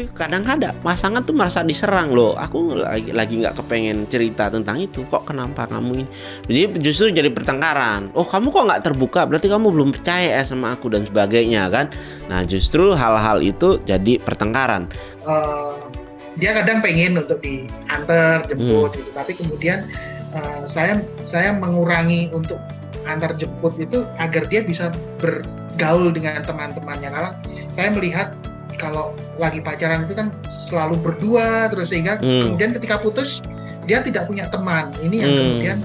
tapi kadang ada pasangan tuh merasa diserang loh. Aku lagi lagi nggak kepengen cerita tentang itu. Kok kenapa kamu ini? Jadi justru jadi pertengkaran. Oh kamu kok nggak terbuka? Berarti kamu belum percaya ya sama aku dan sebagainya kan? Nah justru hal-hal itu jadi pertengkaran. Uh, dia kadang pengen untuk diantar jemput hmm. gitu. Tapi kemudian uh, saya saya mengurangi untuk antar jemput itu agar dia bisa bergaul dengan teman-temannya. Karena saya melihat kalau lagi pacaran itu kan selalu berdua terus sehingga hmm. kemudian ketika putus dia tidak punya teman ini yang hmm. kemudian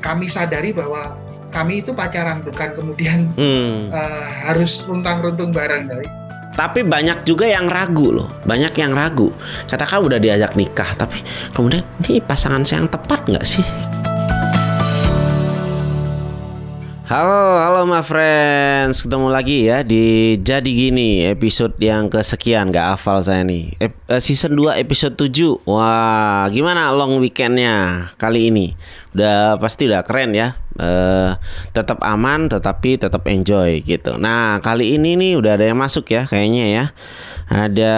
kami sadari bahwa kami itu pacaran bukan kemudian hmm. uh, harus runtang-runtung bareng dari tapi banyak juga yang ragu loh banyak yang ragu katakan udah diajak nikah tapi kemudian ini pasangan saya yang tepat nggak sih Halo, halo my friends, ketemu lagi ya di Jadi Gini episode yang kesekian, gak hafal saya nih. Ep, uh, Season 2 episode 7 Wah, gimana long weekendnya kali ini? Udah pasti udah keren ya. Uh, Tetap aman tetapi tetap enjoy gitu. Nah kali ini nih udah ada yang masuk ya kayaknya ya. Ada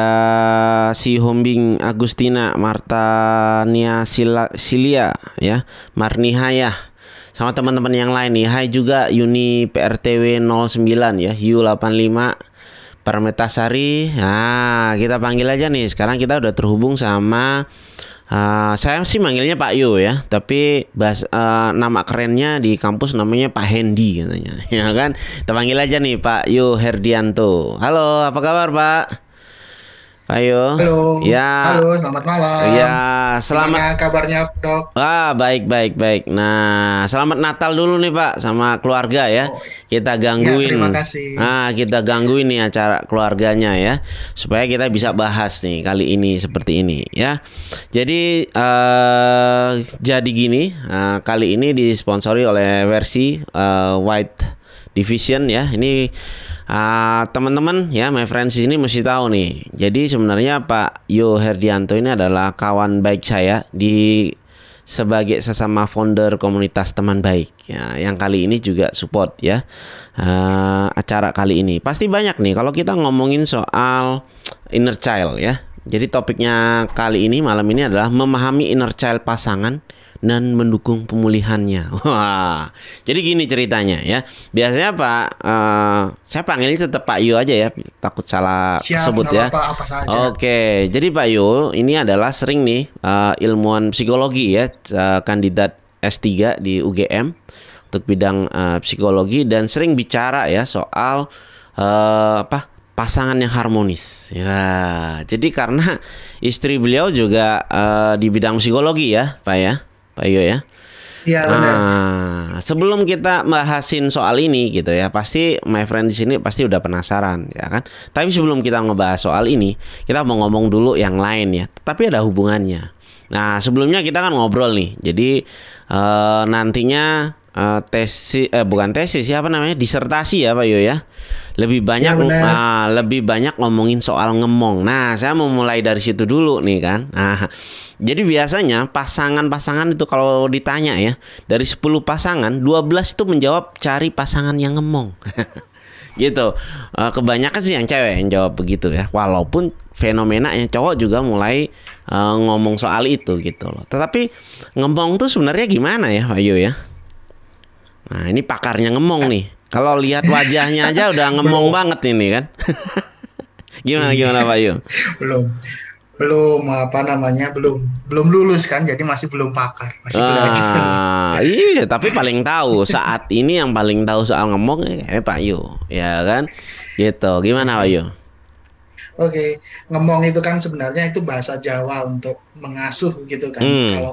si Hombing Agustina Martania Sila, Silia ya Marnihaya sama teman-teman yang lain nih. Hai juga Uni PRTW 09 ya, U85 Permetasari. Nah, kita panggil aja nih. Sekarang kita udah terhubung sama Uh, saya sih manggilnya Pak Yu ya, tapi bahas uh, nama kerennya di kampus namanya Pak Hendy katanya, ya kan? Kita panggil aja nih Pak Yu Herdianto. Halo, apa kabar Pak? Ayo. Halo. Ya. Halo, selamat malam. Ya, selamat. Gimana kabarnya, Dok? Ah, baik, baik, baik. Nah, selamat Natal dulu nih, Pak, sama keluarga ya. Oh. Kita gangguin. Ya, terima kasih. Ah, kita gangguin nih acara keluarganya ya, supaya kita bisa bahas nih kali ini seperti ini ya. Jadi uh, jadi gini, uh, kali ini disponsori oleh versi uh, White Division ya. Ini Uh, teman-teman ya, my friends ini mesti tahu nih. Jadi sebenarnya Pak Yo Herdianto ini adalah kawan baik saya di sebagai sesama founder komunitas teman baik. Ya yang kali ini juga support ya uh, acara kali ini. Pasti banyak nih kalau kita ngomongin soal inner child ya. Jadi topiknya kali ini malam ini adalah memahami inner child pasangan dan mendukung pemulihannya. Wah, jadi gini ceritanya ya. Biasanya Pak, uh, saya panggilnya tetap Pak Yu aja ya, takut salah Siap, sebut ya. Apa, apa saja. Oke, jadi Pak Yu ini adalah sering nih uh, ilmuwan psikologi ya, uh, kandidat S3 di UGM untuk bidang uh, psikologi dan sering bicara ya soal uh, apa pasangan yang harmonis. Ya, jadi karena istri beliau juga uh, di bidang psikologi ya, Pak ya. Pak Iyo ya. Iya Nah, sebelum kita bahasin soal ini gitu ya, pasti my friend di sini pasti udah penasaran ya kan. Tapi sebelum kita ngebahas soal ini, kita mau ngomong dulu yang lain ya. Tapi ada hubungannya. Nah, sebelumnya kita kan ngobrol nih. Jadi uh, nantinya uh, tesis eh bukan tesis siapa namanya? Disertasi ya Pak Yo ya. Lebih banyak ya, uh, lebih banyak ngomongin soal ngemong. Nah saya mau mulai dari situ dulu nih kan. Nah jadi biasanya pasangan-pasangan itu kalau ditanya ya dari 10 pasangan 12 itu menjawab cari pasangan yang ngemong. Gitu. Uh, kebanyakan sih yang cewek yang jawab begitu ya. Walaupun fenomena yang cowok juga mulai uh, ngomong soal itu gitu loh. Tetapi ngemong tuh sebenarnya gimana ya Pak Yo ya Nah ini pakarnya ngemong nih. Kalau lihat wajahnya aja udah ngemong banget ini kan. gimana gimana Pak Yu? Belum. Belum apa namanya belum. Belum lulus kan jadi masih belum pakar masih ah, iya tapi paling tahu saat ini yang paling tahu soal ngemong ya Pak Yu ya kan? Gitu. Gimana Pak Yu Oke ngemong itu kan sebenarnya itu bahasa Jawa untuk mengasuh gitu kan. Hmm. kalau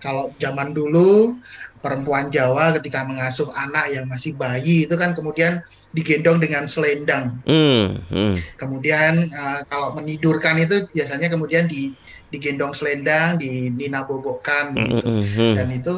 kalau zaman dulu perempuan Jawa ketika mengasuh anak yang masih bayi itu kan kemudian digendong dengan selendang. Mm, mm. Kemudian uh, kalau menidurkan itu biasanya kemudian di digendong selendang, di dinabobokkan hmm, gitu. Mm, mm, Dan itu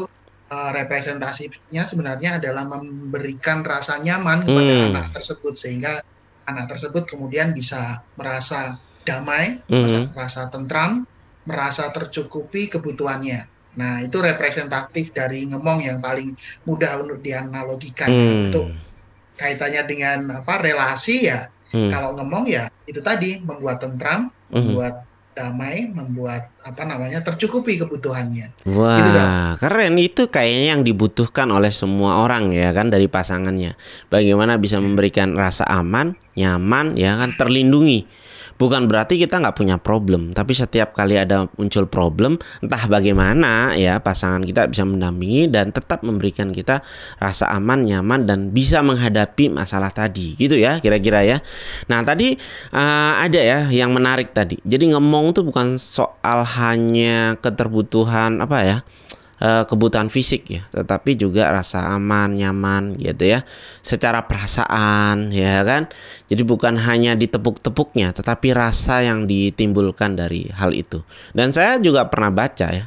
uh, representasinya sebenarnya adalah memberikan rasa nyaman kepada mm. anak tersebut sehingga anak tersebut kemudian bisa merasa damai, mm. merasa, merasa tentram, merasa tercukupi kebutuhannya. Nah, itu representatif dari ngemong yang paling mudah untuk dianalogikan hmm. untuk kaitannya dengan apa relasi ya. Hmm. Kalau ngemong ya itu tadi membuat tentram, membuat damai, membuat apa namanya tercukupi kebutuhannya. Wah, gitu keren itu kayaknya yang dibutuhkan oleh semua orang ya kan dari pasangannya. Bagaimana bisa memberikan rasa aman, nyaman, ya kan terlindungi bukan berarti kita nggak punya problem tapi setiap kali ada muncul problem entah bagaimana ya pasangan kita bisa mendampingi dan tetap memberikan kita rasa aman nyaman dan bisa menghadapi masalah tadi. Gitu ya kira-kira ya. Nah tadi uh, ada ya yang menarik tadi. Jadi ngomong tuh bukan soal hanya keterbutuhan apa ya uh, kebutuhan fisik ya, tetapi juga rasa aman, nyaman gitu ya. Secara perasaan ya kan. Jadi bukan hanya ditepuk-tepuknya, tetapi rasa yang ditimbulkan dari hal itu. Dan saya juga pernah baca ya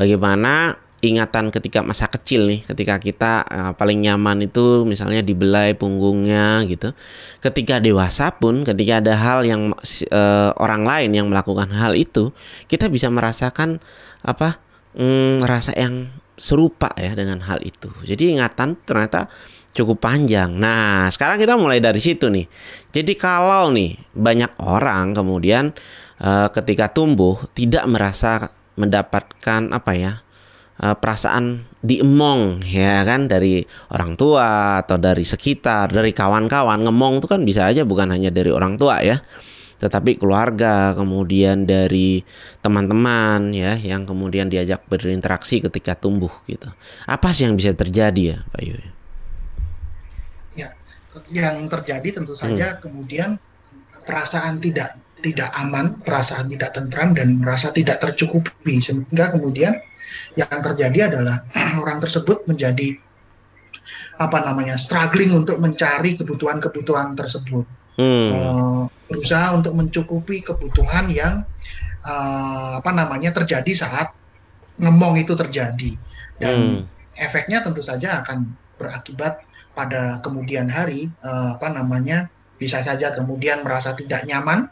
bagaimana ingatan ketika masa kecil nih, ketika kita uh, paling nyaman itu misalnya dibelai punggungnya gitu. Ketika dewasa pun, ketika ada hal yang uh, orang lain yang melakukan hal itu, kita bisa merasakan apa mm, rasa yang serupa ya dengan hal itu. Jadi ingatan ternyata cukup panjang. Nah, sekarang kita mulai dari situ nih. Jadi kalau nih banyak orang kemudian uh, ketika tumbuh tidak merasa mendapatkan apa ya uh, perasaan diemong ya kan dari orang tua atau dari sekitar, dari kawan-kawan. Ngemong itu kan bisa aja bukan hanya dari orang tua ya tetapi keluarga, kemudian dari teman-teman ya yang kemudian diajak berinteraksi ketika tumbuh gitu. Apa sih yang bisa terjadi ya, Pak Yu? Ya, yang terjadi tentu saja hmm. kemudian perasaan tidak tidak aman, perasaan tidak tentram dan merasa tidak tercukupi sehingga kemudian yang terjadi adalah orang tersebut menjadi apa namanya struggling untuk mencari kebutuhan-kebutuhan tersebut hmm. uh, berusaha untuk mencukupi kebutuhan yang uh, apa namanya terjadi saat ngemong itu terjadi dan hmm. efeknya tentu saja akan berakibat pada kemudian hari uh, apa namanya bisa saja kemudian merasa tidak nyaman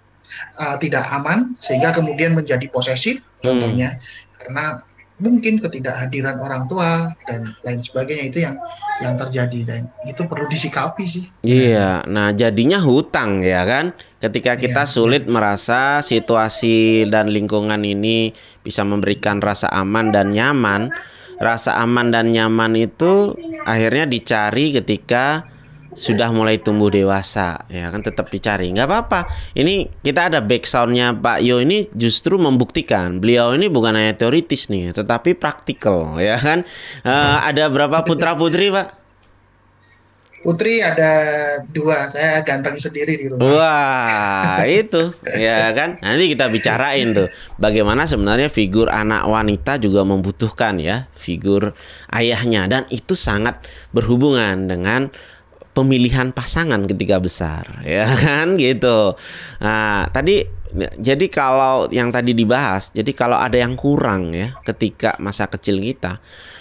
uh, tidak aman sehingga kemudian menjadi posesif hmm. contohnya karena mungkin ketidakhadiran orang tua dan lain sebagainya itu yang yang terjadi dan itu perlu disikapi sih. Iya, nah jadinya hutang ya kan. Ketika kita iya, sulit iya. merasa situasi dan lingkungan ini bisa memberikan rasa aman dan nyaman, rasa aman dan nyaman itu akhirnya dicari ketika sudah mulai tumbuh dewasa. Ya kan tetap dicari. Nggak apa-apa. Ini kita ada backsoundnya Pak Yo ini justru membuktikan beliau ini bukan hanya teoritis nih tetapi praktikal ya kan? Uh, ada berapa putra putri Pak? Putri ada dua, saya ganteng sendiri di rumah. Wah, itu. Ya kan. Nanti kita bicarain tuh. Bagaimana sebenarnya figur anak wanita juga membutuhkan ya figur ayahnya. Dan itu sangat berhubungan dengan pemilihan pasangan ketika besar ya kan gitu. Nah tadi jadi kalau yang tadi dibahas jadi kalau ada yang kurang ya ketika masa kecil kita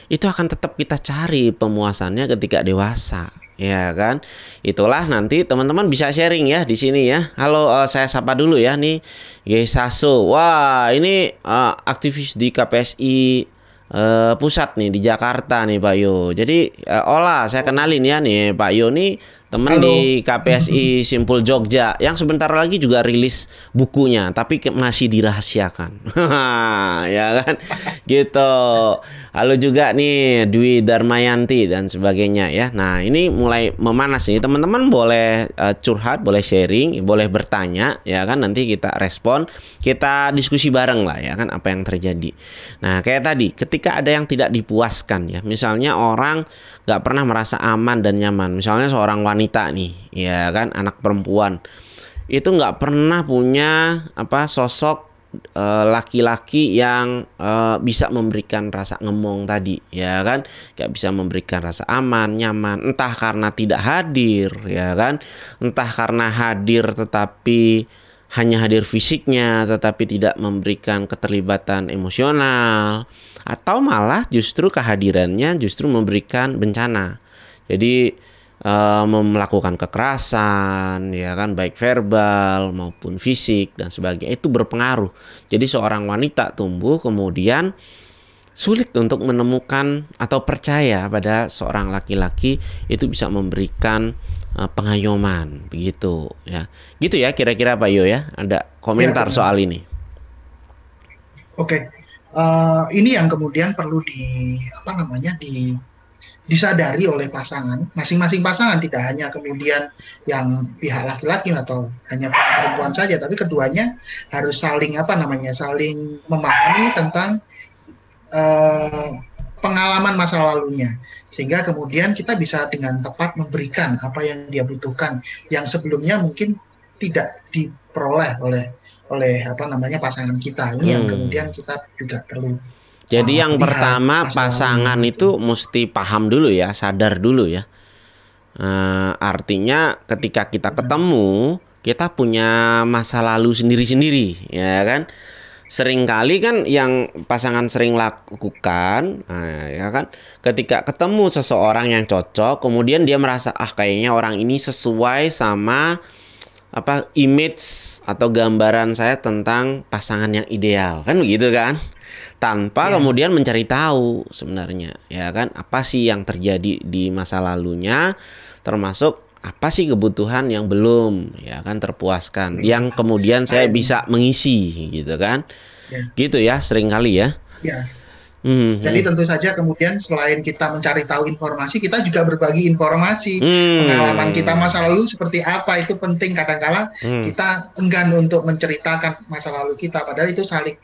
itu akan tetap kita cari pemuasannya ketika dewasa ya kan. Itulah nanti teman-teman bisa sharing ya di sini ya. Halo uh, saya sapa dulu ya nih Yesaso wah ini uh, aktivis di KPSI uh, pusat nih di Jakarta nih Pak Yo. Jadi uh, olah saya kenalin ya nih Pak Yo nih teman di KPSI Simpul Jogja yang sebentar lagi juga rilis bukunya tapi masih dirahasiakan. ya kan? gitu. Halo juga nih Dwi Darmayanti dan sebagainya ya. Nah, ini mulai memanas nih. Teman-teman boleh uh, curhat, boleh sharing, boleh bertanya ya kan nanti kita respon, kita diskusi bareng lah ya kan apa yang terjadi. Nah, kayak tadi ketika ada yang tidak dipuaskan ya. Misalnya orang nggak pernah merasa aman dan nyaman. Misalnya seorang wanita nih, ya kan anak perempuan. Itu nggak pernah punya apa sosok Eh, laki-laki uh, yang uh, bisa memberikan rasa ngemong tadi ya kan. Gak bisa memberikan rasa aman nyaman entah karena tidak hadir ya kan. Entah karena hadir tetapi hanya hadir fisiknya tetapi tidak memberikan keterlibatan emosional atau malah justru kehadirannya justru memberikan bencana jadi uh, melakukan kekerasan ya kan baik verbal maupun fisik dan sebagainya itu berpengaruh. Jadi seorang wanita tumbuh kemudian sulit untuk menemukan atau percaya pada seorang laki-laki itu bisa memberikan pengayoman begitu ya. Gitu ya kira-kira Pak Yo ya. Ada komentar ya, soal ini. Oke. Okay. Uh, ini yang kemudian perlu di apa namanya di disadari oleh pasangan, masing-masing pasangan tidak hanya kemudian yang pihak laki-laki atau hanya perempuan saja, tapi keduanya harus saling apa namanya, saling memahami tentang uh, pengalaman masa lalunya, sehingga kemudian kita bisa dengan tepat memberikan apa yang dia butuhkan, yang sebelumnya mungkin tidak diperoleh oleh oleh apa namanya pasangan kita. Ini hmm. yang kemudian kita juga perlu jadi yang pertama pasangan itu mesti paham dulu ya, sadar dulu ya. Uh, artinya ketika kita ketemu, kita punya masa lalu sendiri-sendiri, ya kan? Seringkali kan yang pasangan sering lakukan, nah, ya kan? Ketika ketemu seseorang yang cocok, kemudian dia merasa ah kayaknya orang ini sesuai sama apa image atau gambaran saya tentang pasangan yang ideal, kan begitu kan? tanpa yeah. kemudian mencari tahu sebenarnya ya kan apa sih yang terjadi di masa lalunya termasuk apa sih kebutuhan yang belum ya kan terpuaskan yang kemudian saya bisa mengisi gitu kan yeah. gitu ya sering kali ya yeah. Hmm, Jadi hmm. tentu saja kemudian selain kita mencari tahu informasi, kita juga berbagi informasi hmm. pengalaman kita masa lalu seperti apa itu penting. Kadang-kala hmm. kita enggan untuk menceritakan masa lalu kita, padahal itu saling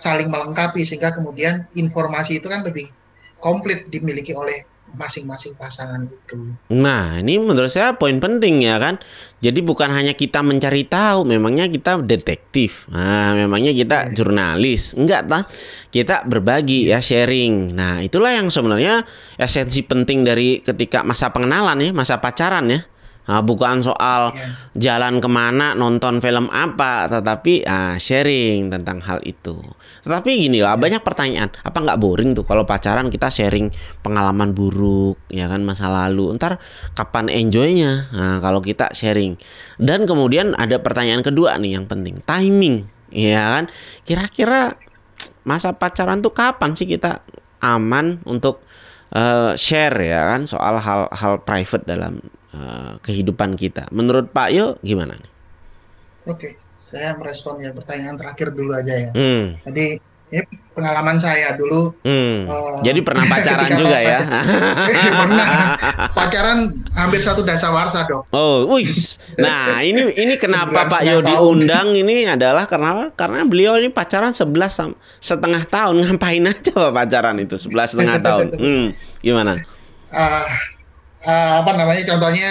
saling melengkapi sehingga kemudian informasi itu kan lebih komplit dimiliki oleh masing-masing pasangan itu. Nah, ini menurut saya poin penting ya kan. Jadi bukan hanya kita mencari tahu, memangnya kita detektif. Nah, memangnya kita yeah. jurnalis. Enggak, tá? Kita berbagi ya, sharing. Nah, itulah yang sebenarnya esensi penting dari ketika masa pengenalan ya, masa pacaran ya. Nah, bukan soal yeah. jalan ke mana, nonton film apa, tetapi ah, sharing tentang hal itu. Tetapi gini lah, yeah. banyak pertanyaan. Apa nggak boring tuh kalau pacaran kita sharing pengalaman buruk, ya kan masa lalu. Ntar kapan enjoynya? Nah, kalau kita sharing. Dan kemudian ada pertanyaan kedua nih yang penting, timing, ya kan? Kira-kira masa pacaran tuh kapan sih kita aman untuk uh, share ya kan soal hal-hal private dalam uh, kehidupan kita. Menurut Pak Yo gimana nih? Oke, saya merespon ya pertanyaan terakhir dulu aja ya. Hmm. Jadi ini pengalaman saya dulu. Hmm. Uh, Jadi pernah pacaran juga ya? pernah pacaran hampir satu dasawarsa dong. Oh, wih. Nah ini ini kenapa Pak Yo diundang ini adalah karena karena beliau ini pacaran sebelas setengah tahun ngapain aja Pak pacaran itu sebelas setengah tahun. Hmm, gimana? Uh, uh, apa namanya contohnya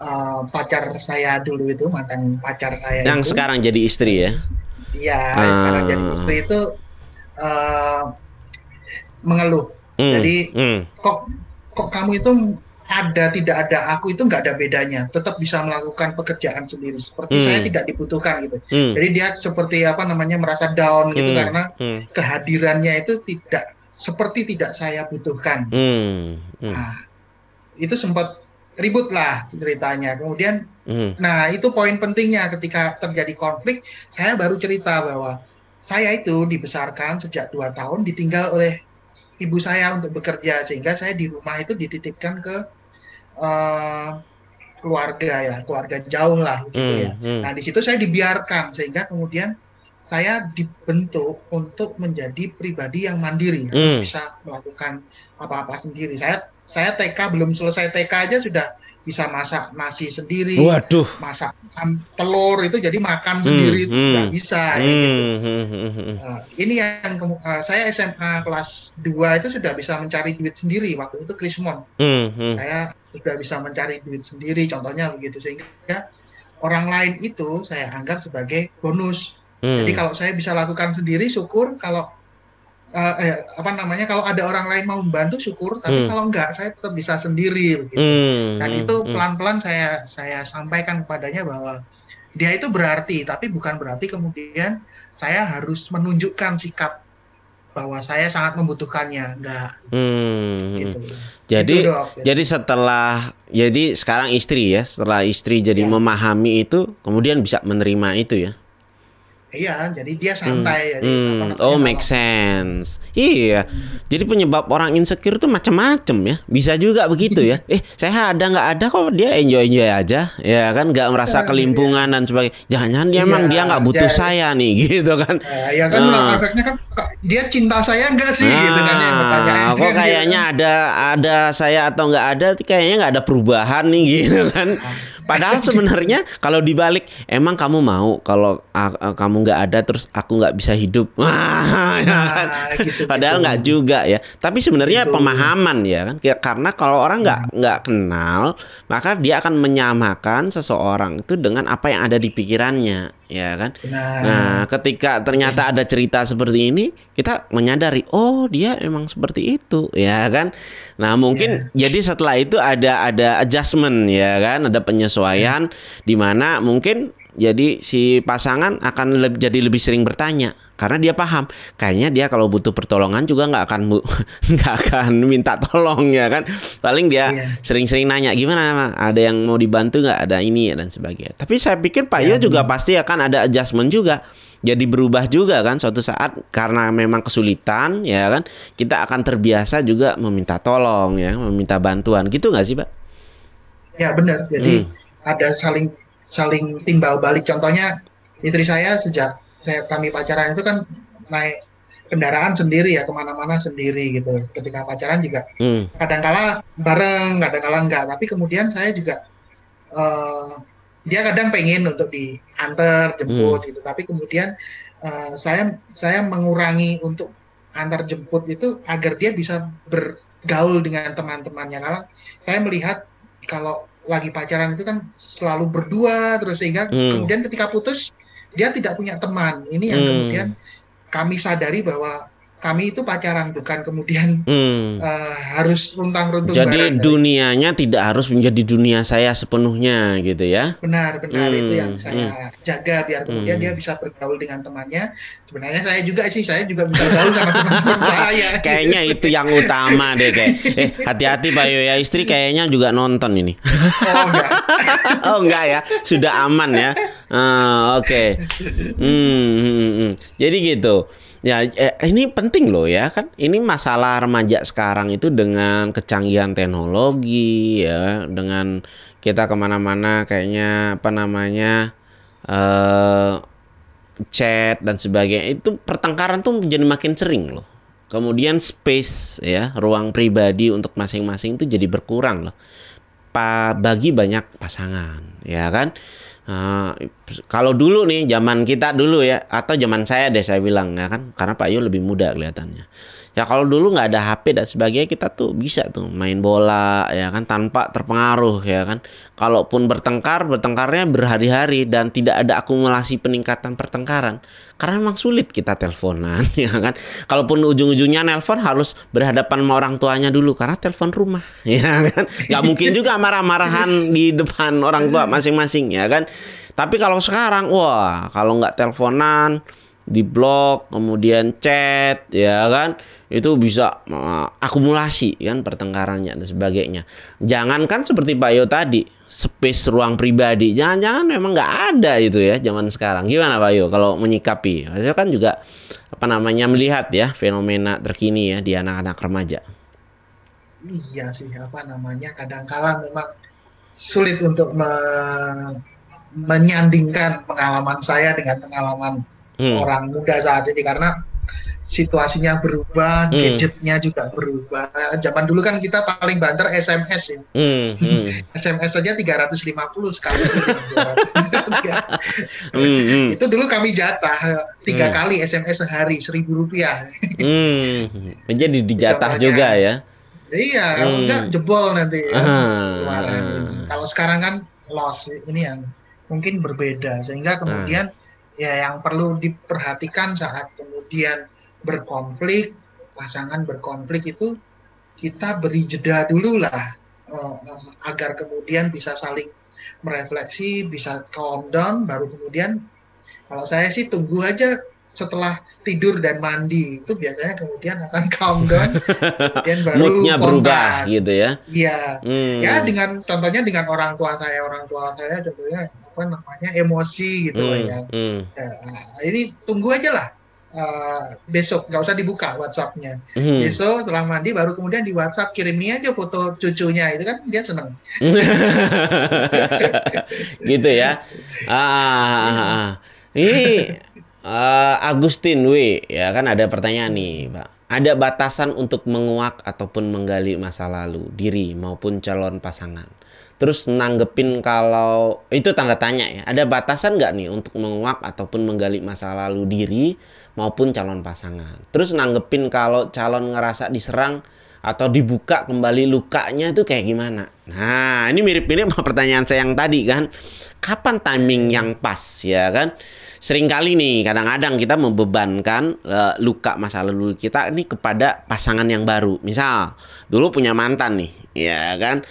uh, pacar saya dulu itu mantan pacar saya yang itu, sekarang jadi istri ya iya uh. sekarang jadi istri itu uh, mengeluh hmm. jadi hmm. kok kok kamu itu ada tidak ada aku itu nggak ada bedanya tetap bisa melakukan pekerjaan sendiri seperti hmm. saya tidak dibutuhkan gitu hmm. jadi dia seperti apa namanya merasa down gitu hmm. karena hmm. kehadirannya itu tidak seperti tidak saya butuhkan hmm. Hmm. Nah, itu sempat ribut lah ceritanya. Kemudian, hmm. nah itu poin pentingnya ketika terjadi konflik, saya baru cerita bahwa saya itu dibesarkan sejak dua tahun ditinggal oleh ibu saya untuk bekerja sehingga saya di rumah itu dititipkan ke uh, keluarga ya, keluarga jauh lah gitu hmm, ya. Hmm. Nah di situ saya dibiarkan sehingga kemudian saya dibentuk untuk menjadi pribadi yang mandiri, harus hmm. bisa melakukan apa-apa sendiri. Saya saya TK belum selesai TK aja sudah bisa masak nasi sendiri, Waduh. masak telur itu jadi makan sendiri hmm, itu hmm, sudah bisa hmm, ya gitu. Uh, ini yang uh, saya SMA kelas 2 itu sudah bisa mencari duit sendiri waktu itu Krismon. Hmm, hmm. Saya sudah bisa mencari duit sendiri contohnya begitu sehingga orang lain itu saya anggap sebagai bonus. Hmm. Jadi kalau saya bisa lakukan sendiri syukur kalau uh, eh, apa namanya kalau ada orang lain mau membantu syukur tapi hmm. kalau enggak saya tetap bisa sendiri begitu hmm. dan itu hmm. pelan-pelan saya saya sampaikan kepadanya bahwa dia itu berarti tapi bukan berarti kemudian saya harus menunjukkan sikap bahwa saya sangat membutuhkannya enggak hmm. gitu jadi gitu dok, gitu. jadi setelah jadi sekarang istri ya setelah istri jadi ya. memahami itu kemudian bisa menerima itu ya Iya, jadi dia santai. Hmm. Jadi, Hmm. Oh, make sense. Iya. Jadi penyebab orang insecure tuh macam-macam ya. Bisa juga begitu ya. Eh, saya ada nggak ada kok dia enjoy enjoy aja. Ya kan nggak merasa Iya, kelimpungan dan sebagainya. Jangan-jangan dia Iya, emang dia nggak butuh dia- saya nih gitu kan. Nah, ya kan Ah. efeknya kan dia cinta saya enggak sih gitu kan yang. Ah, kok kayaknya ada ada saya atau nggak ada kayaknya nggak ada perubahan nih gitu kan. Padahal sebenarnya kalau dibalik emang kamu mau kalau kamu nggak ada terus aku nggak bisa hidup. Wah, ya kan? Nah, gitu, Padahal gitu. nggak juga ya. Tapi sebenarnya Gitu. pemahaman ya kan. Kayak- Karena kalau orang nggak nggak kenal maka dia akan menyamakan seseorang itu dengan apa yang ada di pikirannya ya kan. Nah, Nah, ketika ternyata ada cerita seperti ini, kita menyadari, oh dia emang seperti itu, ya kan? Nah, mungkin jadi setelah itu ada ada adjustment, ya kan? Ada penyesuaian di mana mungkin jadi si pasangan akan leb- jadi lebih sering bertanya karena dia paham. Kayaknya dia kalau butuh pertolongan juga nggak akan nggak akan minta tolong ya kan? Paling dia Iya. sering-sering nanya gimana ada yang mau dibantu nggak? Ada ini dan sebagainya. Tapi saya pikir Pak Iya, Yo juga pasti akan ada adjustment juga. Jadi berubah juga kan suatu saat karena memang kesulitan ya kan? Kita akan terbiasa juga meminta tolong ya meminta bantuan. Gitu nggak sih Pak? ya benar. Jadi Hmm. Ada saling saling timbal balik. Contohnya istri saya sejak saya kami pacaran itu kan naik kendaraan sendiri ya ke mana-mana sendiri gitu. Ketika pacaran juga Hmm. kadangkala bareng, kadangkala enggak. Tapi kemudian saya juga eh, dia kadang pengen untuk diantar jemput gitu. Tapi kemudian eh, saya saya mengurangi untuk antar jemput itu agar dia bisa bergaul dengan teman-temannya. Karena saya melihat kalau lagi pacaran itu kan selalu berdua terus sehingga Hmm. kemudian ketika putus dia tidak punya teman. Ini yang Hmm. kemudian kami sadari bahwa kami itu pacaran bukan kemudian Hmm. eh, harus runtang-runtung Jadi bareng. dunianya tidak harus menjadi dunia saya sepenuhnya gitu ya. benar benar Hmm, itu yang saya jaga biar kemudian Hmm. dia bisa bergaul dengan temannya sebenarnya saya juga sih saya juga bisa bergaul sama teman-teman saya Kayaknya itu yang utama deh kayak. Eh, hati-hati Pak Yo ya istri kayaknya juga nonton ini. oh enggak oh enggak ya, sudah aman ya. Ah, Oke. Hmm, hmm, hmm. Jadi gitu. Ya, eh, ini penting loh ya kan. Ini masalah remaja sekarang itu dengan kecanggihan teknologi ya, dengan kita ke mana-mana kayaknya apa namanya eh chat dan sebagainya itu pertengkaran tuh menjadi makin sering loh. Kemudian space ya, ruang pribadi untuk masing-masing itu jadi berkurang loh. Pa, bagi banyak pasangan, ya kan? Nah, kalau dulu nih zaman kita dulu ya atau zaman saya deh saya bilang ya kan karena Pak Yo lebih muda kelihatannya. Ya kalau dulu nggak ada HP dan sebagainya kita tuh bisa tuh main bola ya kan tanpa terpengaruh ya kan. Kalaupun bertengkar bertengkarnya berhari-hari dan tidak ada akumulasi peningkatan pertengkaran karena memang sulit kita teleponan ya kan. Kalaupun ujung-ujungnya nelpon harus berhadapan sama orang tuanya dulu karena telepon rumah ya kan. Nggak mungkin juga marah-marahan di depan orang tua masing-masing ya kan. Tapi kalau sekarang wah kalau nggak teleponan di blog kemudian chat ya kan? Itu bisa uh, akumulasi kan pertengkarannya dan sebagainya. Jangankan seperti Pak Yo tadi space ruang pribadi. Jangan-jangan memang nggak ada itu ya zaman sekarang. Gimana Pak Yo kalau menyikapi? Saya kan juga apa namanya melihat ya fenomena terkini ya di anak-anak remaja. Iya sih apa namanya kadangkala memang sulit untuk me- menyandingkan pengalaman saya dengan pengalaman Hmm. orang muda saat ini karena situasinya berubah, Hmm. gadgetnya juga berubah. Zaman dulu kan kita paling banter SMS ya. Hmm, hmm, SMS saja 350 sekali. hmm, hmm, itu dulu kami jatah tiga Hmm. kali SMS sehari seribu rupiah. hmm. menjadi dijatah juga ya iya, Hmm. enggak jebol nanti. ya. Ah, ah. Kalau sekarang kan loss ini yang mungkin berbeda sehingga kemudian ya yang perlu diperhatikan saat kemudian berkonflik pasangan berkonflik itu kita beri jeda dulu lah eh, agar kemudian bisa saling merefleksi bisa calm down baru kemudian kalau saya sih tunggu aja setelah tidur dan mandi itu biasanya kemudian akan calm down kemudian baru moodnya berubah gitu ya? Iya. Hmm. ya dengan contohnya dengan orang tua saya orang tua saya contohnya apa namanya emosi gitu Hmm, ya. hmm, Ya, ini tunggu aja lah uh, besok nggak usah dibuka WhatsAppnya. hmm. Besok setelah mandi baru kemudian di WhatsApp kirimi aja foto cucunya itu kan dia seneng. gitu ya. Ah, ah, ah, ah. Ini eh, Agustin W ya kan ada pertanyaan nih, Pak. Ada batasan untuk menguak ataupun menggali masa lalu diri maupun calon pasangan. Terus nanggepin kalau itu tanda tanya ya. Ada batasan nggak nih untuk menguak ataupun menggali masa lalu diri maupun calon pasangan. Terus nanggepin kalau calon ngerasa diserang atau dibuka kembali lukanya itu kayak gimana? Nah, ini mirip-mirip sama pertanyaan saya yang tadi kan. Kapan timing yang pas ya kan? Seringkali nih kadang-kadang kita membebankan eh, luka masa lalu kita ini kepada pasangan yang baru. Misal, dulu punya mantan nih, ya kan?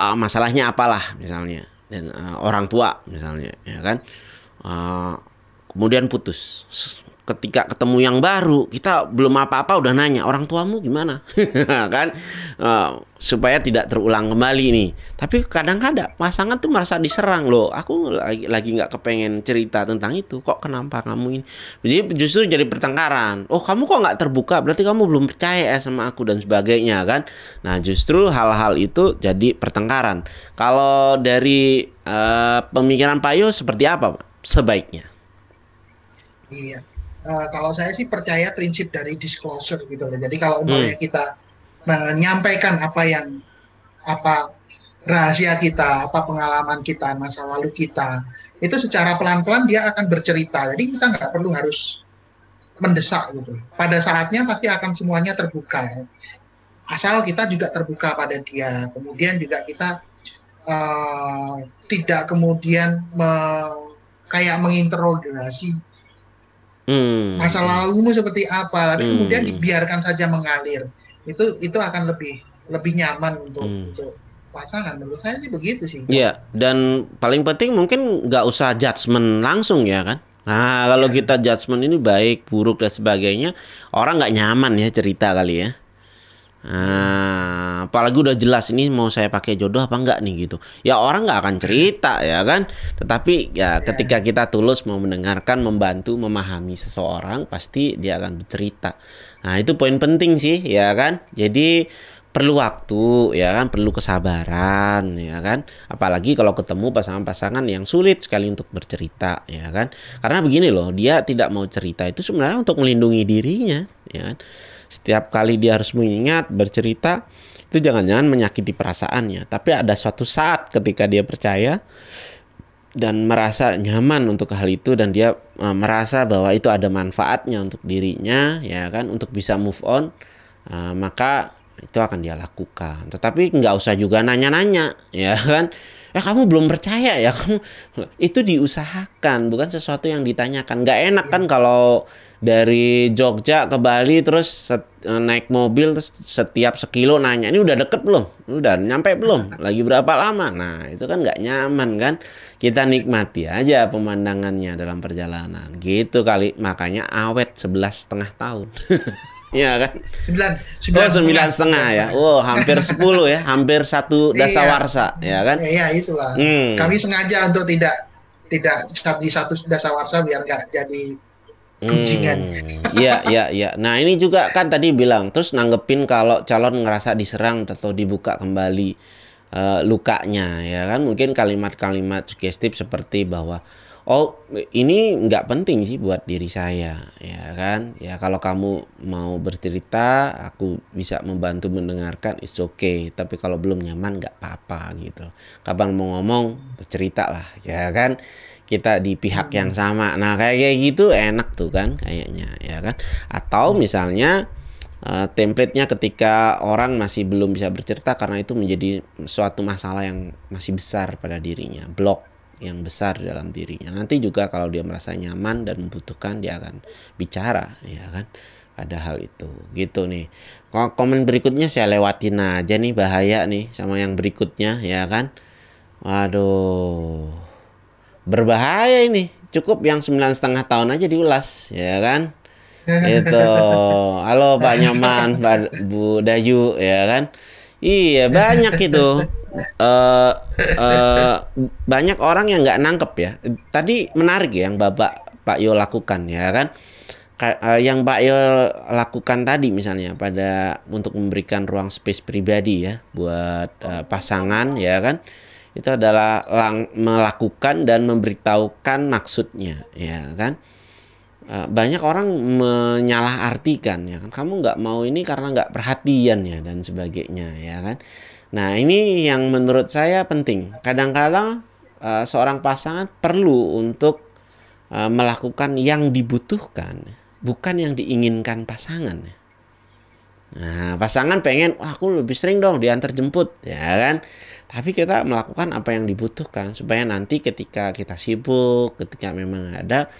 Ah, masalahnya apalah misalnya dan eh, orang tua misalnya, ya kan? Ah, kemudian putus ketika ketemu yang baru kita belum apa-apa udah nanya orang tuamu gimana? Kan? Eh, supaya tidak terulang kembali nih. Tapi kadang-kadang pasangan tuh merasa diserang loh. Aku lagi lagi nggak kepengen cerita tentang itu. Kok kenapa kamu ini? Jadi justru jadi pertengkaran. Oh kamu kok nggak terbuka? Berarti kamu belum percaya ya sama aku dan sebagainya kan? Nah justru hal-hal itu jadi pertengkaran. Kalau dari eh, pemikiran Pak Yo seperti apa sebaiknya? Iya. Eh, kalau saya sih percaya prinsip dari disclosure gitu loh. Jadi kalau umpamanya kita menyampaikan apa yang apa rahasia kita, apa pengalaman kita, masa lalu kita, itu secara pelan-pelan dia akan bercerita. Jadi kita nggak perlu harus mendesak gitu. Pada saatnya pasti akan semuanya terbuka. Asal kita juga terbuka pada dia. Kemudian juga kita eh, tidak kemudian me- kayak menginterogasi Hmm. masa lalumu seperti apa tapi Hmm. kemudian dibiarkan saja mengalir itu itu akan lebih lebih nyaman untuk Hmm. untuk pasangan menurut saya sih begitu sih Iya, dan paling penting mungkin nggak usah judgement langsung ya kan. Nah, kalau kita judgement ini baik, buruk dan sebagainya, orang nggak nyaman ya cerita kali ya. Nah, apalagi udah jelas ini mau saya pakai jodoh apa enggak nih gitu. Ya orang nggak akan cerita ya kan. Tetapi ya ketika kita tulus mau mendengarkan, membantu, memahami seseorang, pasti dia akan bercerita. Nah, itu poin penting sih ya kan. Jadi perlu waktu ya kan perlu kesabaran ya kan apalagi kalau ketemu pasangan-pasangan yang sulit sekali untuk bercerita ya kan karena begini loh dia tidak mau cerita itu sebenarnya untuk melindungi dirinya ya kan setiap kali dia harus mengingat bercerita itu jangan-jangan menyakiti perasaannya. Tapi ada suatu saat ketika dia percaya dan merasa nyaman untuk hal itu dan dia eh, merasa bahwa itu ada manfaatnya untuk dirinya ya kan untuk bisa move on eh, maka itu akan dia lakukan. Tetapi nggak usah juga nanya-nanya ya kan ya kamu belum percaya ya? Kamu itu diusahakan bukan sesuatu yang ditanyakan. Nggak enak kan kalau dari Jogja ke Bali terus eh, naik mobil terus setiap sekilo nanya ini udah deket belum? Udah nyampe belum? Lagi berapa lama? Nah itu kan nggak nyaman kan? Kita nikmati aja pemandangannya dalam perjalanan. Gitu kali. Makanya awet sebelas setengah tahun Iya kan sembilan Oh sembilan setengah ya. Oh hampir sepuluh ya, hampir satu Iya. dasawarsa ya kan. ya, ya itulah Hmm. kami sengaja untuk tidak tidak di satu dasawarsa biar nggak jadi Hmm, Iya, iya, iya. Nah, ini juga kan tadi bilang terus nanggepin kalau calon ngerasa diserang atau dibuka kembali eh, lukanya ya kan. Mungkin kalimat-kalimat sugestif seperti bahwa oh, ini nggak penting sih buat diri saya ya kan. Ya kalau kamu mau bercerita, aku bisa membantu mendengarkan it's okay. Tapi kalau belum nyaman nggak apa-apa gitu. Kapan mau ngomong bercerita lah ya kan kita di pihak yang sama. Nah, kayak kayak gitu enak tuh kan kayaknya ya kan. Atau misalnya eh, template-nya ketika orang masih belum bisa bercerita karena itu menjadi suatu masalah yang masih besar pada dirinya, blok yang besar dalam dirinya. Nanti juga kalau dia merasa nyaman dan membutuhkan dia akan bicara ya kan? Pada hal itu. Gitu nih. Ko- komen berikutnya saya lewatin aja nih bahaya nih sama yang berikutnya ya kan? Waduh. Berbahaya ini. Cukup yang sembilan setengah tahun aja diulas ya kan? Itu halo Pak Nyaman Pak Bu Dayu ya kan Iya banyak itu. uh, uh, banyak orang yang nggak nangkep ya. Tadi menarik ya yang bapak Pak Yo lakukan ya kan. Uh, yang Pak Yo lakukan tadi misalnya pada untuk memberikan ruang space pribadi ya buat uh, pasangan ya kan itu adalah lang melakukan dan memberitahukan maksudnya ya kan banyak orang menyalahartikan ya kan? Kamu nggak mau ini karena nggak perhatian ya dan sebagainya ya kan? Nah ini yang menurut saya penting. Kadang-kadang uh, seorang pasangan perlu untuk uh, melakukan yang dibutuhkan bukan yang diinginkan pasangan nah pasangan pengen Wah, aku lebih sering dong diantar jemput ya kan? Tapi kita melakukan apa yang dibutuhkan supaya nanti ketika kita sibuk ketika memang ada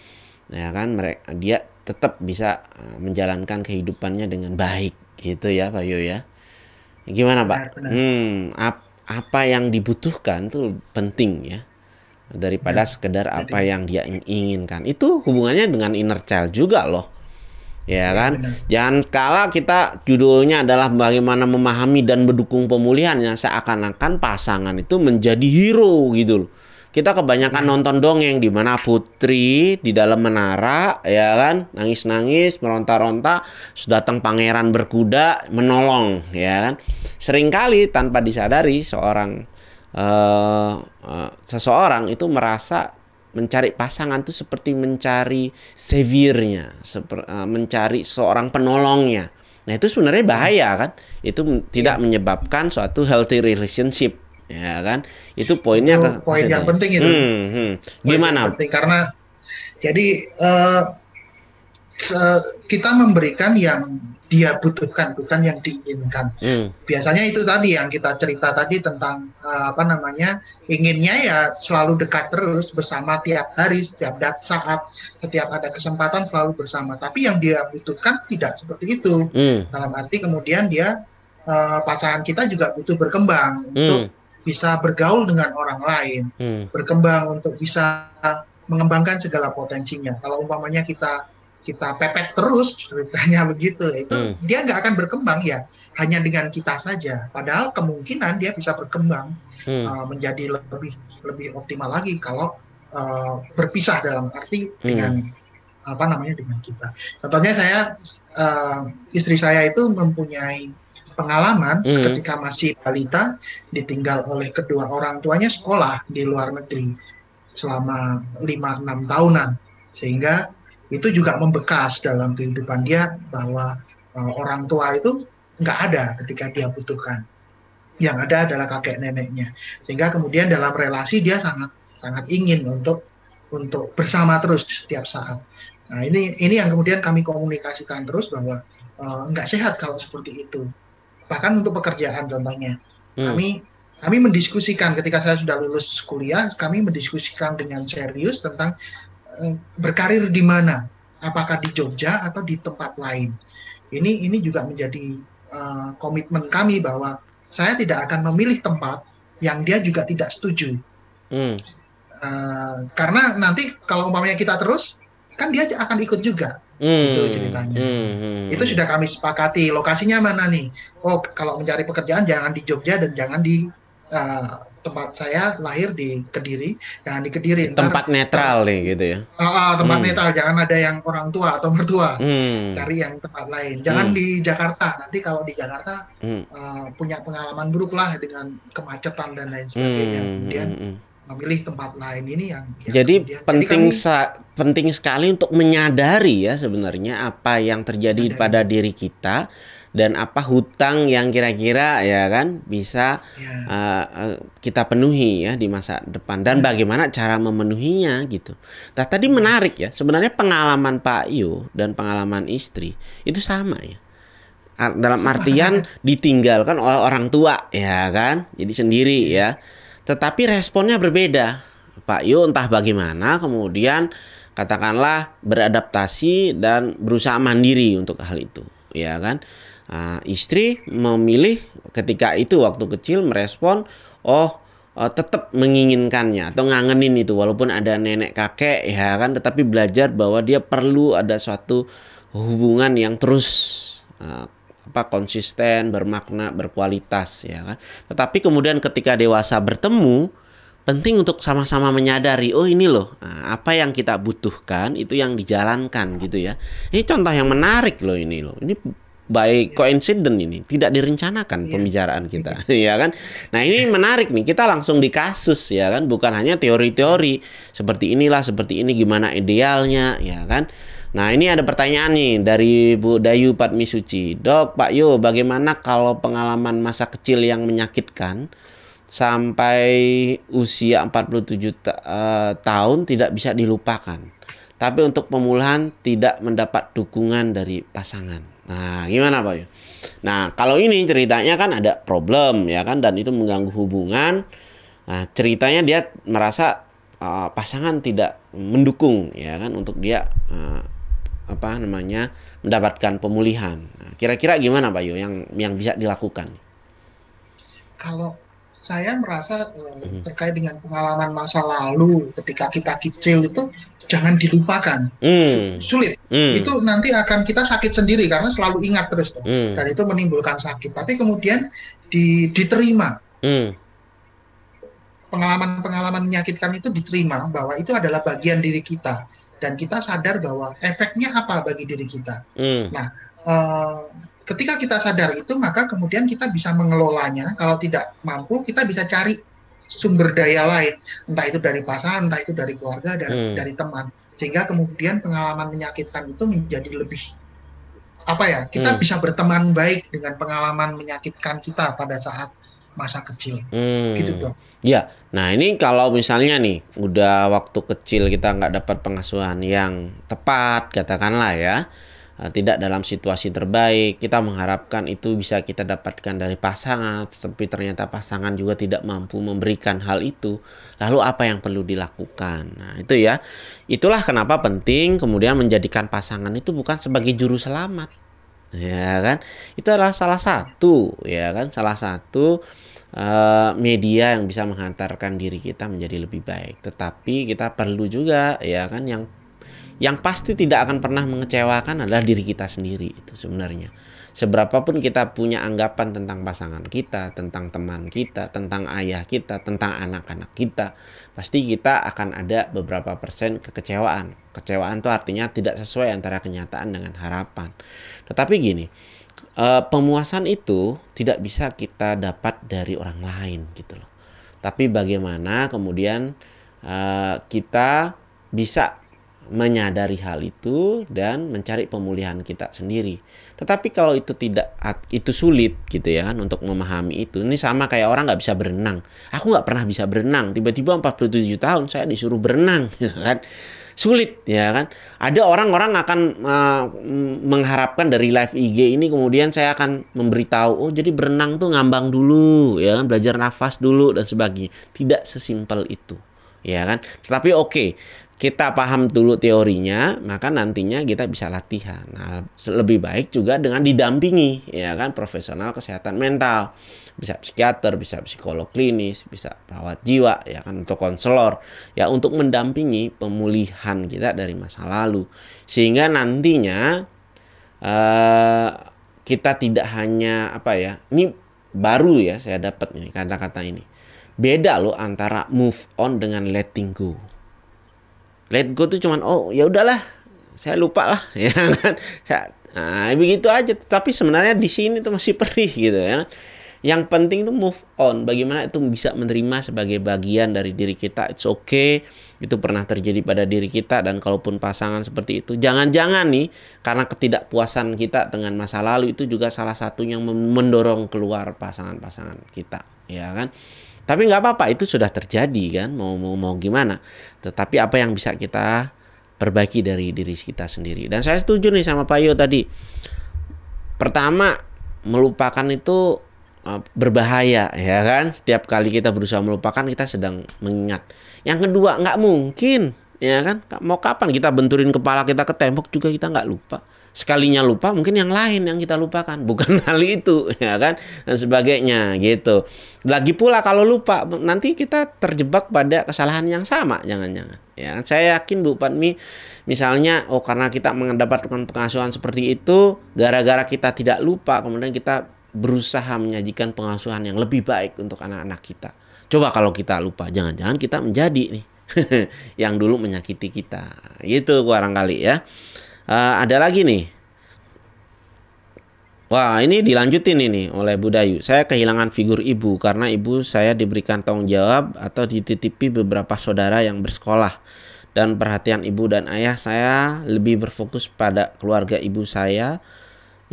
ya kan mereka dia tetap bisa eh, menjalankan kehidupannya dengan baik gitu ya Pak Yo ya. Gimana Pak? Benar, Hmm, ap, apa yang dibutuhkan itu penting ya daripada ya, sekedar apa yang dia inginkan. Itu hubungannya dengan inner child juga loh ya, ya kan? benar. jangan kala kita judulnya adalah bagaimana memahami dan mendukung pemulihannya seakan-akan pasangan itu menjadi hero gitu loh kita kebanyakan nonton dongeng di mana putri di dalam menara ya kan? Nangis-nangis meronta-ronta sudah datang pangeran berkuda menolong ya kan? Seringkali tanpa disadari seorang uh, uh, seseorang itu merasa mencari pasangan itu seperti mencari sevirnya, seper, uh, mencari seorang penolongnya. Nah itu sebenarnya bahaya kan? Itu tidak menyebabkan suatu healthy relationship ya kan itu poinnya itu poin yang penting itu hmm, hmm. gimana penting karena jadi uh, kita memberikan yang dia butuhkan bukan yang diinginkan hmm. biasanya itu tadi yang kita cerita tadi tentang uh, apa namanya inginnya ya selalu dekat terus bersama tiap hari setiap saat setiap ada kesempatan selalu bersama tapi yang dia butuhkan tidak seperti itu hmm. dalam arti kemudian dia uh, pasangan kita juga butuh berkembang hmm. untuk bisa bergaul dengan orang lain, hmm. berkembang untuk bisa mengembangkan segala potensinya. Kalau umpamanya kita kita pepet terus ceritanya begitu, itu hmm. dia nggak akan berkembang ya hanya dengan kita saja. Padahal kemungkinan dia bisa berkembang hmm. uh, menjadi lebih lebih optimal lagi kalau uh, berpisah dalam arti hmm. dengan apa namanya dengan kita. Contohnya saya uh, istri saya itu mempunyai pengalaman mm. ketika masih balita ditinggal oleh kedua orang tuanya sekolah di luar negeri selama 5-6 tahunan. Sehingga itu juga membekas dalam kehidupan dia bahwa uh, orang tua itu nggak ada ketika dia butuhkan. Yang ada adalah kakek neneknya. Sehingga kemudian dalam relasi dia sangat sangat ingin untuk untuk bersama terus setiap saat. Nah ini ini yang kemudian kami komunikasikan terus bahwa uh, nggak sehat kalau seperti itu bahkan untuk pekerjaan contohnya. Hmm. kami kami mendiskusikan ketika saya sudah lulus kuliah kami mendiskusikan dengan serius tentang uh, berkarir di mana. Apakah di Jogja atau di tempat lain. Ini ini juga menjadi uh, komitmen kami bahwa saya tidak akan memilih tempat yang dia juga tidak setuju. Hmm. uh, karena nanti kalau umpamanya kita terus kan dia akan ikut juga hmm. itu ceritanya. Hmm. Hmm. Itu sudah kami sepakati. Lokasinya mana nih? Oh, kalau mencari pekerjaan jangan di Jogja dan jangan di uh, tempat saya lahir di Kediri, jangan di Kediri. Tempat Ntar, netral nih gitu ya. Uh, uh, tempat hmm. netral, jangan ada yang orang tua atau mertua. Hmm. Cari yang tempat lain. Jangan hmm. di Jakarta. Nanti kalau di Jakarta hmm. uh, punya pengalaman buruk lah dengan kemacetan dan lain sebagainya. Hmm. Kemudian hmm. Memilih tempat lain ini yang, yang jadi kemudian, penting jadi kami, penting sekali untuk menyadari ya sebenarnya apa yang terjadi menyadari. pada diri kita dan apa hutang yang kira-kira ya kan bisa ya. Uh, kita penuhi ya di masa depan dan ya. bagaimana cara memenuhinya gitu. Nah tadi ya. menarik ya sebenarnya pengalaman Pak Yu dan pengalaman istri itu sama ya dalam artian ditinggalkan oleh orang tua ya kan jadi sendiri ya tetapi responnya berbeda. Pak Yu entah bagaimana kemudian katakanlah beradaptasi dan berusaha mandiri untuk hal itu, ya kan? Uh, istri memilih ketika itu waktu kecil merespon, oh uh, tetap menginginkannya atau ngangenin itu walaupun ada nenek kakek ya kan, tetapi belajar bahwa dia perlu ada suatu hubungan yang terus uh, apa konsisten, bermakna, berkualitas ya kan. Tetapi kemudian ketika dewasa bertemu penting untuk sama-sama menyadari oh ini loh nah, apa yang kita butuhkan itu yang dijalankan gitu ya. Ini contoh yang menarik loh ini loh. Ini by coincident ini tidak direncanakan yeah. pembicaraan kita ya kan nah ini menarik nih kita langsung di kasus ya kan bukan hanya teori-teori seperti inilah seperti ini gimana idealnya ya kan Nah ini ada pertanyaan nih dari Bu Dayu Patmisuci. Dok, Pak Yo, bagaimana kalau pengalaman masa kecil yang menyakitkan sampai usia 47 ta uh, tahun tidak bisa dilupakan? Tapi untuk pemulihan tidak mendapat dukungan dari pasangan. Nah, gimana Pak Yo? Nah, kalau ini ceritanya kan ada problem ya kan dan itu mengganggu hubungan. Nah, ceritanya dia merasa uh, pasangan tidak mendukung ya kan untuk dia uh, apa namanya mendapatkan pemulihan. Nah, kira-kira gimana Pak Yo yang yang bisa dilakukan? Kalau saya merasa uh, terkait dengan pengalaman masa lalu ketika kita kecil itu jangan dilupakan. Mm. Sulit. Mm. Itu nanti akan kita sakit sendiri karena selalu ingat terus mm. dan itu menimbulkan sakit. Tapi kemudian di, diterima. Mm. Pengalaman-pengalaman menyakitkan itu diterima bahwa itu adalah bagian diri kita dan kita sadar bahwa efeknya apa bagi diri kita. Hmm. Nah, uh, ketika kita sadar itu maka kemudian kita bisa mengelolanya. Kalau tidak mampu, kita bisa cari sumber daya lain, entah itu dari pasangan, entah itu dari keluarga, dari hmm. dari teman, sehingga kemudian pengalaman menyakitkan itu menjadi lebih apa ya? Kita hmm. bisa berteman baik dengan pengalaman menyakitkan kita pada saat masa kecil. Hmm. Gitu dong. Ya, nah ini kalau misalnya nih udah waktu kecil kita nggak dapat pengasuhan yang tepat, katakanlah ya, eh, tidak dalam situasi terbaik, kita mengharapkan itu bisa kita dapatkan dari pasangan, tapi ternyata pasangan juga tidak mampu memberikan hal itu. Lalu apa yang perlu dilakukan? Nah itu ya, itulah kenapa penting kemudian menjadikan pasangan itu bukan sebagai juru selamat ya kan itu adalah salah satu ya kan salah satu uh, media yang bisa menghantarkan diri kita menjadi lebih baik tetapi kita perlu juga ya kan yang yang pasti tidak akan pernah mengecewakan adalah diri kita sendiri itu sebenarnya seberapapun kita punya anggapan tentang pasangan kita, tentang teman kita, tentang ayah kita, tentang anak-anak kita, pasti kita akan ada beberapa persen kekecewaan. Kecewaan itu artinya tidak sesuai antara kenyataan dengan harapan. Tetapi gini, eh, pemuasan itu tidak bisa kita dapat dari orang lain gitu loh. Tapi bagaimana kemudian eh, kita bisa menyadari hal itu dan mencari pemulihan kita sendiri. Tetapi kalau itu tidak itu sulit gitu ya untuk memahami itu. Ini sama kayak orang nggak bisa berenang. Aku nggak pernah bisa berenang. Tiba-tiba 47 tahun saya disuruh berenang ya kan. Sulit ya kan. Ada orang-orang akan uh, mengharapkan dari live IG ini kemudian saya akan memberitahu oh jadi berenang tuh ngambang dulu ya kan belajar nafas dulu dan sebagainya. Tidak sesimpel itu ya kan. Tetapi oke, okay, kita paham dulu teorinya, maka nantinya kita bisa latihan. Nah, lebih baik juga dengan didampingi, ya kan, profesional kesehatan mental, bisa psikiater, bisa psikolog klinis, bisa perawat jiwa, ya kan, untuk konselor, ya untuk mendampingi pemulihan kita dari masa lalu, sehingga nantinya uh, kita tidak hanya apa ya, ini baru ya saya dapat nih kata-kata ini. Beda loh antara move on dengan letting go let go tuh cuman oh ya udahlah. Saya lupa lah ya kan. Saya, nah, begitu aja. Tapi sebenarnya di sini tuh masih perih gitu ya yang penting tuh move on. Bagaimana itu bisa menerima sebagai bagian dari diri kita. It's okay. Itu pernah terjadi pada diri kita dan kalaupun pasangan seperti itu. Jangan-jangan nih karena ketidakpuasan kita dengan masa lalu itu juga salah satu yang mendorong keluar pasangan-pasangan kita ya kan tapi nggak apa-apa itu sudah terjadi kan mau mau mau gimana. Tetapi apa yang bisa kita perbaiki dari diri kita sendiri. Dan saya setuju nih sama Pak Yo tadi. Pertama melupakan itu uh, berbahaya ya kan. Setiap kali kita berusaha melupakan kita sedang mengingat. Yang kedua nggak mungkin ya kan. Mau kapan kita benturin kepala kita ke tembok juga kita nggak lupa sekalinya lupa mungkin yang lain yang kita lupakan. Bukan hal itu ya kan? Dan sebagainya gitu. Lagi pula kalau lupa nanti kita terjebak pada kesalahan yang sama jangan-jangan. Ya saya yakin Bu Patmi misalnya oh karena kita mendapatkan pengasuhan seperti itu gara-gara kita tidak lupa kemudian kita berusaha menyajikan pengasuhan yang lebih baik untuk anak-anak kita. Coba kalau kita lupa jangan-jangan kita menjadi nih yang dulu menyakiti kita. Itu barangkali ya. Uh, ada lagi nih. Wah, ini dilanjutin ini oleh Budayu. Saya kehilangan figur ibu karena ibu saya diberikan tanggung jawab atau dititipi beberapa saudara yang bersekolah. Dan perhatian ibu dan ayah saya lebih berfokus pada keluarga ibu saya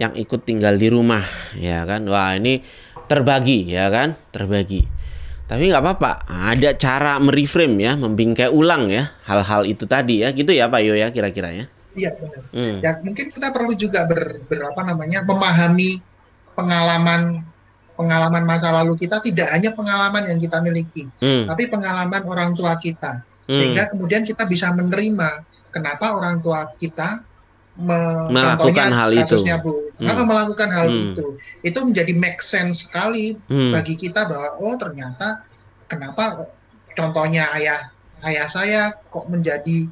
yang ikut tinggal di rumah, ya kan? Wah, ini terbagi ya kan? Terbagi. Tapi nggak apa-apa, ada cara mereframe ya, membingkai ulang ya hal-hal itu tadi ya, gitu ya Pak Yo ya kira-kira ya. Iya benar. Hmm. Ya mungkin kita perlu juga ber, ber apa namanya memahami pengalaman pengalaman masa lalu kita tidak hanya pengalaman yang kita miliki, hmm. tapi pengalaman orang tua kita, hmm. sehingga kemudian kita bisa menerima kenapa orang tua kita melakukan hal itu. Bu, hmm. melakukan hal hmm. itu. Itu menjadi make sense sekali hmm. bagi kita bahwa oh ternyata kenapa contohnya ayah ayah saya kok menjadi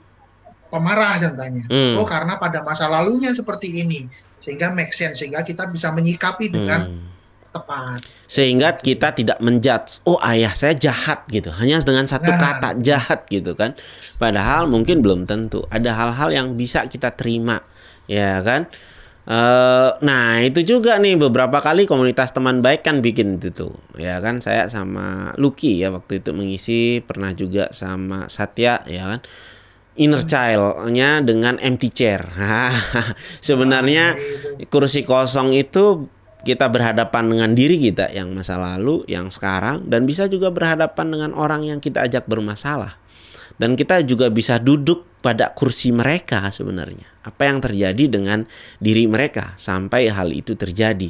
pemarah contohnya. Hmm. Oh karena pada masa lalunya seperti ini sehingga make sense sehingga kita bisa menyikapi dengan hmm tepat. Sehingga kita tidak menjudge, oh ayah saya jahat gitu, hanya dengan satu nah. kata jahat gitu kan. Padahal mungkin belum tentu. Ada hal-hal yang bisa kita terima ya kan Uh, nah itu juga nih beberapa kali komunitas teman baik kan bikin itu tuh ya kan saya sama Lucky ya waktu itu mengisi pernah juga sama Satya ya kan inner child-nya dengan empty chair. Sebenarnya kursi kosong itu kita berhadapan dengan diri kita yang masa lalu yang sekarang dan bisa juga berhadapan dengan orang yang kita ajak bermasalah dan kita juga bisa duduk pada kursi mereka sebenarnya. Apa yang terjadi dengan diri mereka sampai hal itu terjadi.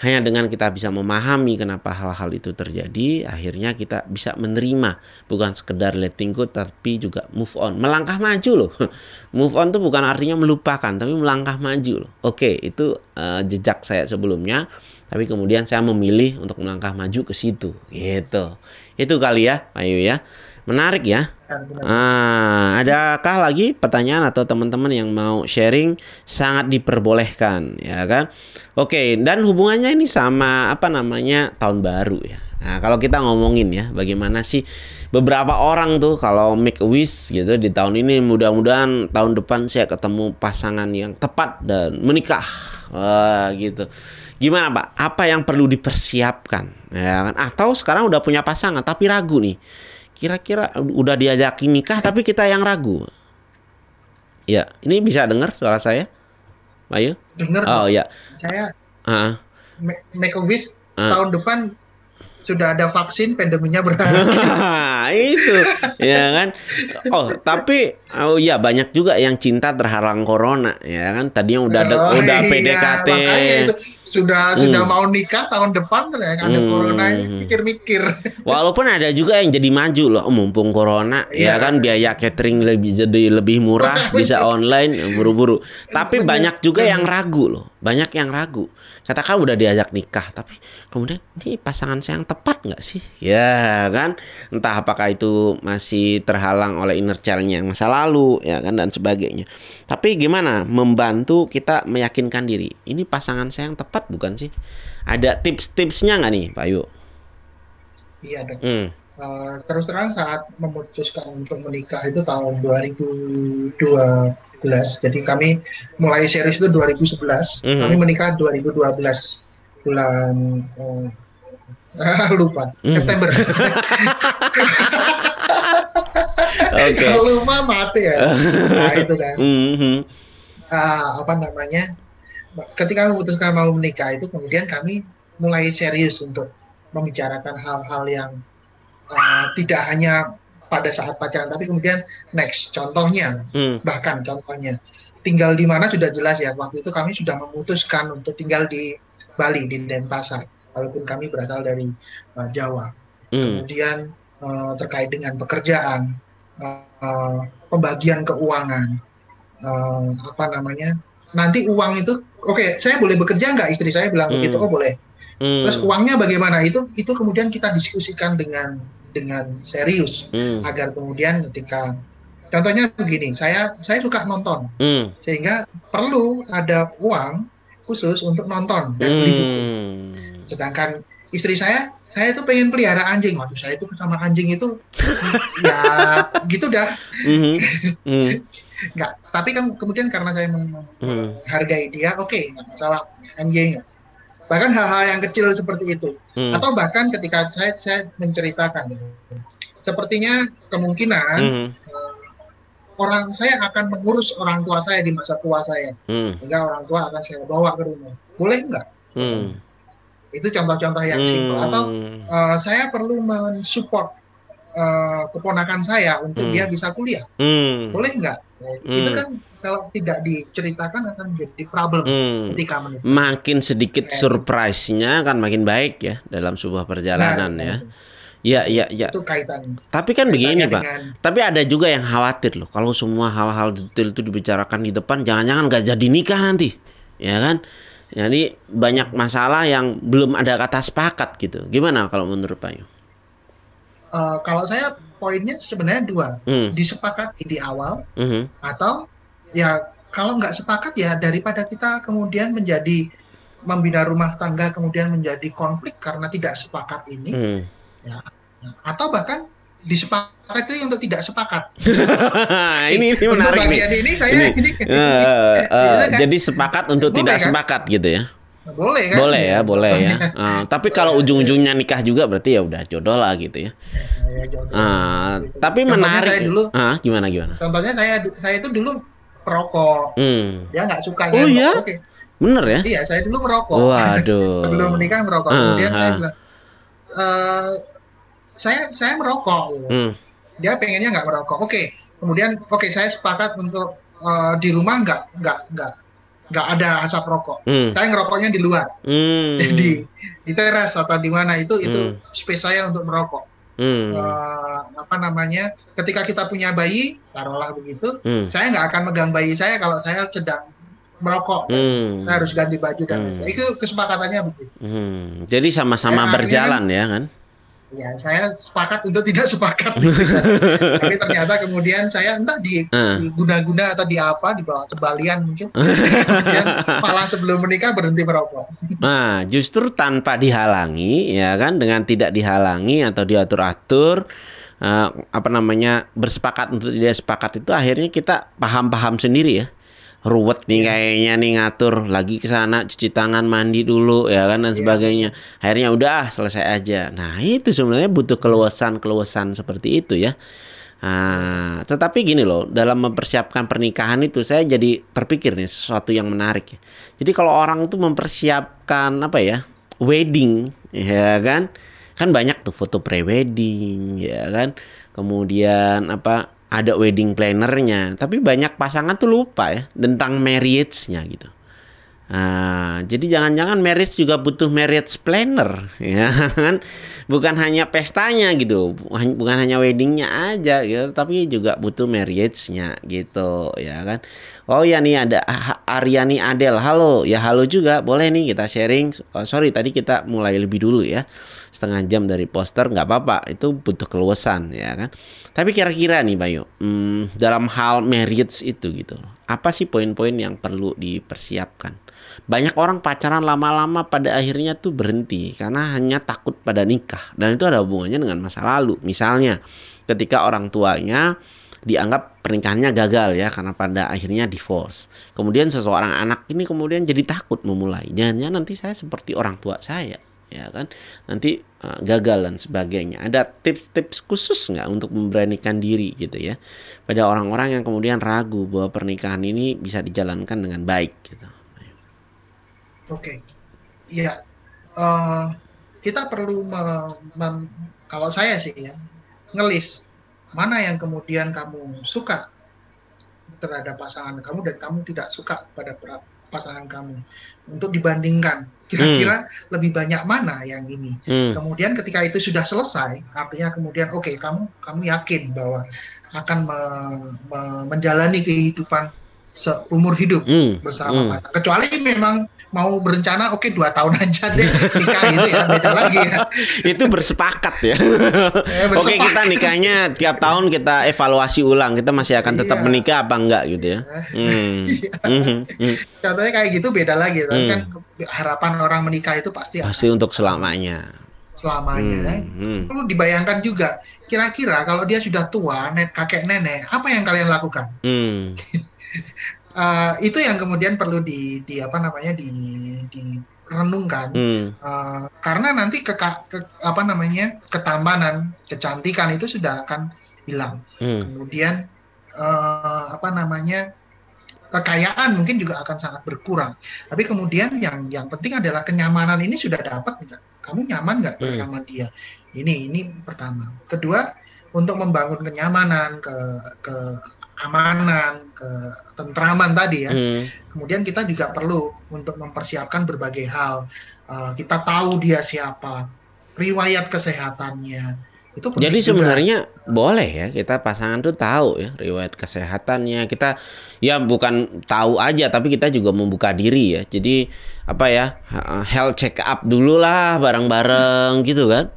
Hanya dengan kita bisa memahami kenapa hal-hal itu terjadi, akhirnya kita bisa menerima bukan sekedar letting go tapi juga move on. Melangkah maju loh. move on tuh bukan artinya melupakan tapi melangkah maju loh. Oke, itu uh, jejak saya sebelumnya tapi kemudian saya memilih untuk melangkah maju ke situ gitu. Itu kali ya, Ayu ya. Menarik ya. Ah, adakah lagi pertanyaan atau teman-teman yang mau sharing sangat diperbolehkan ya kan? Oke, dan hubungannya ini sama apa namanya tahun baru ya. Nah, kalau kita ngomongin ya, bagaimana sih beberapa orang tuh kalau make a wish gitu di tahun ini mudah-mudahan tahun depan saya ketemu pasangan yang tepat dan menikah. Wah, gitu. Gimana, Pak? Apa yang perlu dipersiapkan? Ya kan? Atau sekarang udah punya pasangan tapi ragu nih kira-kira udah diajak nikah tapi kita yang ragu. Ya, ini bisa dengar suara saya? Ayo. Dengar. Oh, ya. Saya uh. make a wish uh. tahun depan sudah ada vaksin pandeminya berakhir. itu ya kan. Oh, tapi oh iya banyak juga yang cinta terhalang corona ya kan. Tadinya udah oh, udah iya, PDKT sudah hmm. sudah mau nikah tahun depan kan ya ada hmm. corona ini mikir-mikir. Walaupun ada juga yang jadi maju loh, oh, mumpung corona ya, ya kan biaya catering lebih jadi lebih murah bisa online buru-buru. Tapi banyak juga yang ragu loh, banyak yang ragu. Katakan udah diajak nikah, tapi kemudian ini pasangan saya yang tepat nggak sih? Ya kan, entah apakah itu masih terhalang oleh inner child-nya yang masa lalu ya kan dan sebagainya. Tapi gimana membantu kita meyakinkan diri, ini pasangan saya yang tepat bukan sih? Ada tips-tipsnya nggak nih Pak Yu? Iya dong. Hmm. Uh, terus terang saat memutuskan untuk menikah itu tahun 2012 jadi kami mulai serius itu 2011 -hmm. kami menikah 2012 bulan oh, lupa mm. September okay. kalau lupa mati ya nah itu kan mm -hmm. uh, apa namanya ketika memutuskan mau menikah itu kemudian kami mulai serius untuk membicarakan hal-hal yang uh, tidak hanya pada saat pacaran tapi kemudian next contohnya hmm. bahkan contohnya tinggal di mana sudah jelas ya waktu itu kami sudah memutuskan untuk tinggal di Bali di Denpasar walaupun kami berasal dari uh, Jawa hmm. kemudian uh, terkait dengan pekerjaan uh, pembagian keuangan uh, apa namanya nanti uang itu oke okay, saya boleh bekerja nggak istri saya bilang hmm. begitu oh boleh hmm. terus uangnya bagaimana itu itu kemudian kita diskusikan dengan dengan serius hmm. agar kemudian ketika contohnya begini saya saya suka nonton hmm. sehingga perlu ada uang khusus untuk nonton dan beli buku hmm. sedangkan istri saya saya itu pengen pelihara anjing waktu saya itu sama anjing itu ya gitu dah mm -hmm. nggak tapi kan kemudian karena saya menghargai dia oke okay, nggak masalah anjing bahkan hal-hal yang kecil seperti itu mm. atau bahkan ketika saya saya menceritakan sepertinya kemungkinan mm. uh, orang saya akan mengurus orang tua saya di masa tua saya mm. sehingga orang tua akan saya bawa ke rumah boleh nggak mm itu contoh-contoh yang hmm. simpel atau uh, saya perlu mensupport uh, keponakan saya untuk hmm. dia bisa kuliah hmm. boleh nggak hmm. itu kan kalau tidak diceritakan akan jadi problem hmm. ketika menikah. makin sedikit ya. surprise-nya akan makin baik ya dalam sebuah perjalanan nah, ya Ya, ya, ya. Itu kaitan. Tapi kan begini, Pak. Dengan... Tapi ada juga yang khawatir loh. Kalau semua hal-hal detail itu dibicarakan di depan, jangan-jangan nggak jadi nikah nanti, ya kan? Jadi banyak masalah yang belum ada kata sepakat gitu. Gimana kalau menurut Pak? Uh, kalau saya poinnya sebenarnya dua, hmm. disepakati di awal hmm. atau ya kalau nggak sepakat ya daripada kita kemudian menjadi membina rumah tangga kemudian menjadi konflik karena tidak sepakat ini, hmm. ya atau bahkan disepakati itu untuk tidak sepakat. ini ini menarik untuk bagian nih. ini saya ini, ini, uh, uh, kan? jadi sepakat untuk boleh, tidak kan? sepakat gitu ya. Boleh kan? Boleh ya, boleh ya. Uh, tapi kalau ujung-ujungnya nikah juga berarti ya udah jodoh lah gitu ya. ya, ya uh, gitu. Tapi Contohnya menarik. Saya dulu, uh, gimana gimana? Contohnya saya saya itu dulu perokok. Hmm. Dia nggak suka Oh iya? Oke. Bener ya? Iya, saya dulu merokok. Waduh. Sebelum menikah merokok. Kemudian uh, saya bilang, uh, saya saya merokok gitu. Hmm. Dia pengennya nggak merokok. Oke, okay. kemudian oke okay, saya sepakat untuk uh, di rumah nggak nggak nggak nggak ada asap rokok. Hmm. Saya ngerokoknya di luar, hmm. di di teras atau di mana itu hmm. itu space saya untuk merokok. Hmm. Uh, apa namanya? Ketika kita punya bayi, taruhlah begitu, hmm. saya nggak akan megang bayi saya kalau saya sedang merokok. Hmm. Saya harus ganti baju dan hmm. itu kesepakatannya begitu. Hmm. Jadi sama-sama berjalan kan, ya kan? Ya saya sepakat untuk tidak sepakat. Tapi ternyata kemudian saya entah di uh. guna-guna atau di apa di bawah kebalian mungkin. Kemudian malah sebelum menikah berhenti merokok. Nah justru tanpa dihalangi ya kan dengan tidak dihalangi atau diatur-atur uh, apa namanya bersepakat untuk tidak sepakat itu akhirnya kita paham-paham sendiri ya ruwet nih iya. kayaknya nih ngatur lagi ke sana cuci tangan mandi dulu ya kan dan yeah. sebagainya akhirnya udah selesai aja nah itu sebenarnya butuh keluasan keluasan seperti itu ya Nah, tetapi gini loh, dalam mempersiapkan pernikahan itu saya jadi terpikir nih sesuatu yang menarik ya. Jadi kalau orang itu mempersiapkan apa ya, wedding, ya kan, kan banyak tuh foto pre-wedding, ya kan, kemudian apa ada wedding plannernya. Tapi banyak pasangan tuh lupa ya tentang marriage-nya gitu Nah, jadi jangan-jangan marriage juga butuh marriage planner ya kan? Bukan hanya pestanya gitu bukan hanya weddingnya aja gitu tapi juga butuh marriage-nya gitu ya kan? Oh ya nih ada Aryani Adel. Halo ya halo juga boleh nih kita sharing. Oh, sorry tadi kita mulai lebih dulu ya. Setengah jam dari poster nggak apa-apa itu butuh keluasan ya kan? Tapi kira-kira nih Bayu, hmm, dalam hal marriage itu gitu, apa sih poin-poin yang perlu dipersiapkan? Banyak orang pacaran lama-lama pada akhirnya tuh berhenti karena hanya takut pada nikah dan itu ada hubungannya dengan masa lalu. Misalnya ketika orang tuanya dianggap pernikahannya gagal ya karena pada akhirnya divorce. Kemudian seseorang anak ini kemudian jadi takut memulai. Jangan-jangan nanti saya seperti orang tua saya ya kan nanti uh, gagal dan sebagainya ada tips-tips khusus nggak untuk memberanikan diri gitu ya pada orang-orang yang kemudian ragu bahwa pernikahan ini bisa dijalankan dengan baik gitu oke okay. ya uh, kita perlu me, kalau saya sih ya ngelis mana yang kemudian kamu suka terhadap pasangan kamu dan kamu tidak suka pada pasangan kamu untuk dibandingkan kira-kira hmm. lebih banyak mana yang ini. Hmm. Kemudian ketika itu sudah selesai, artinya kemudian oke okay, kamu kamu yakin bahwa akan me, me, menjalani kehidupan seumur hidup hmm. bersama hmm. pasangan. Kecuali memang mau berencana oke okay, dua tahun aja deh nikah gitu ya beda lagi ya. itu bersepakat ya. eh, bersepakat. Oke kita nikahnya tiap tahun kita evaluasi ulang kita masih akan tetap iya. menikah apa enggak gitu ya. Hmm. Iya. Hmm. Hmm. Contohnya kayak gitu beda lagi. Tapi hmm. kan harapan orang menikah itu pasti pasti akan. untuk selamanya. Selamanya. Hmm. Ya. Hmm. Perlu dibayangkan juga kira-kira kalau dia sudah tua, net kakek nenek, apa yang kalian lakukan? Hmm. uh, itu yang kemudian perlu di, di apa namanya di, di renungkan hmm. uh, karena nanti ke, ke apa namanya ketampanan kecantikan itu sudah akan hilang hmm. kemudian uh, apa namanya kekayaan mungkin juga akan sangat berkurang tapi kemudian yang yang penting adalah kenyamanan ini sudah dapat enggak kamu nyaman nggak hmm. sama dia ini ini pertama kedua untuk membangun kenyamanan ke ke keamanan, ketentraman tadi ya. Hmm. Kemudian kita juga perlu untuk mempersiapkan berbagai hal. Uh, kita tahu dia siapa, riwayat kesehatannya. Itu Jadi sebenarnya juga. boleh ya kita pasangan tuh tahu ya riwayat kesehatannya. Kita ya bukan tahu aja tapi kita juga membuka diri ya. Jadi apa ya health check up dulu lah bareng-bareng gitu kan.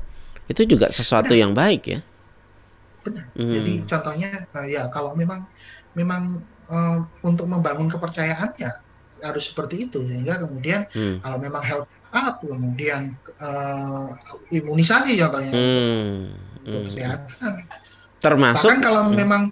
Itu juga sesuatu nah. yang baik ya benar. Hmm. Jadi contohnya uh, ya kalau memang memang uh, untuk membangun kepercayaan ya harus seperti itu sehingga kemudian hmm. kalau memang health up kemudian uh, imunisasi contohnya hmm. untuk hmm. kesehatan. Termasuk bahkan kalau hmm. memang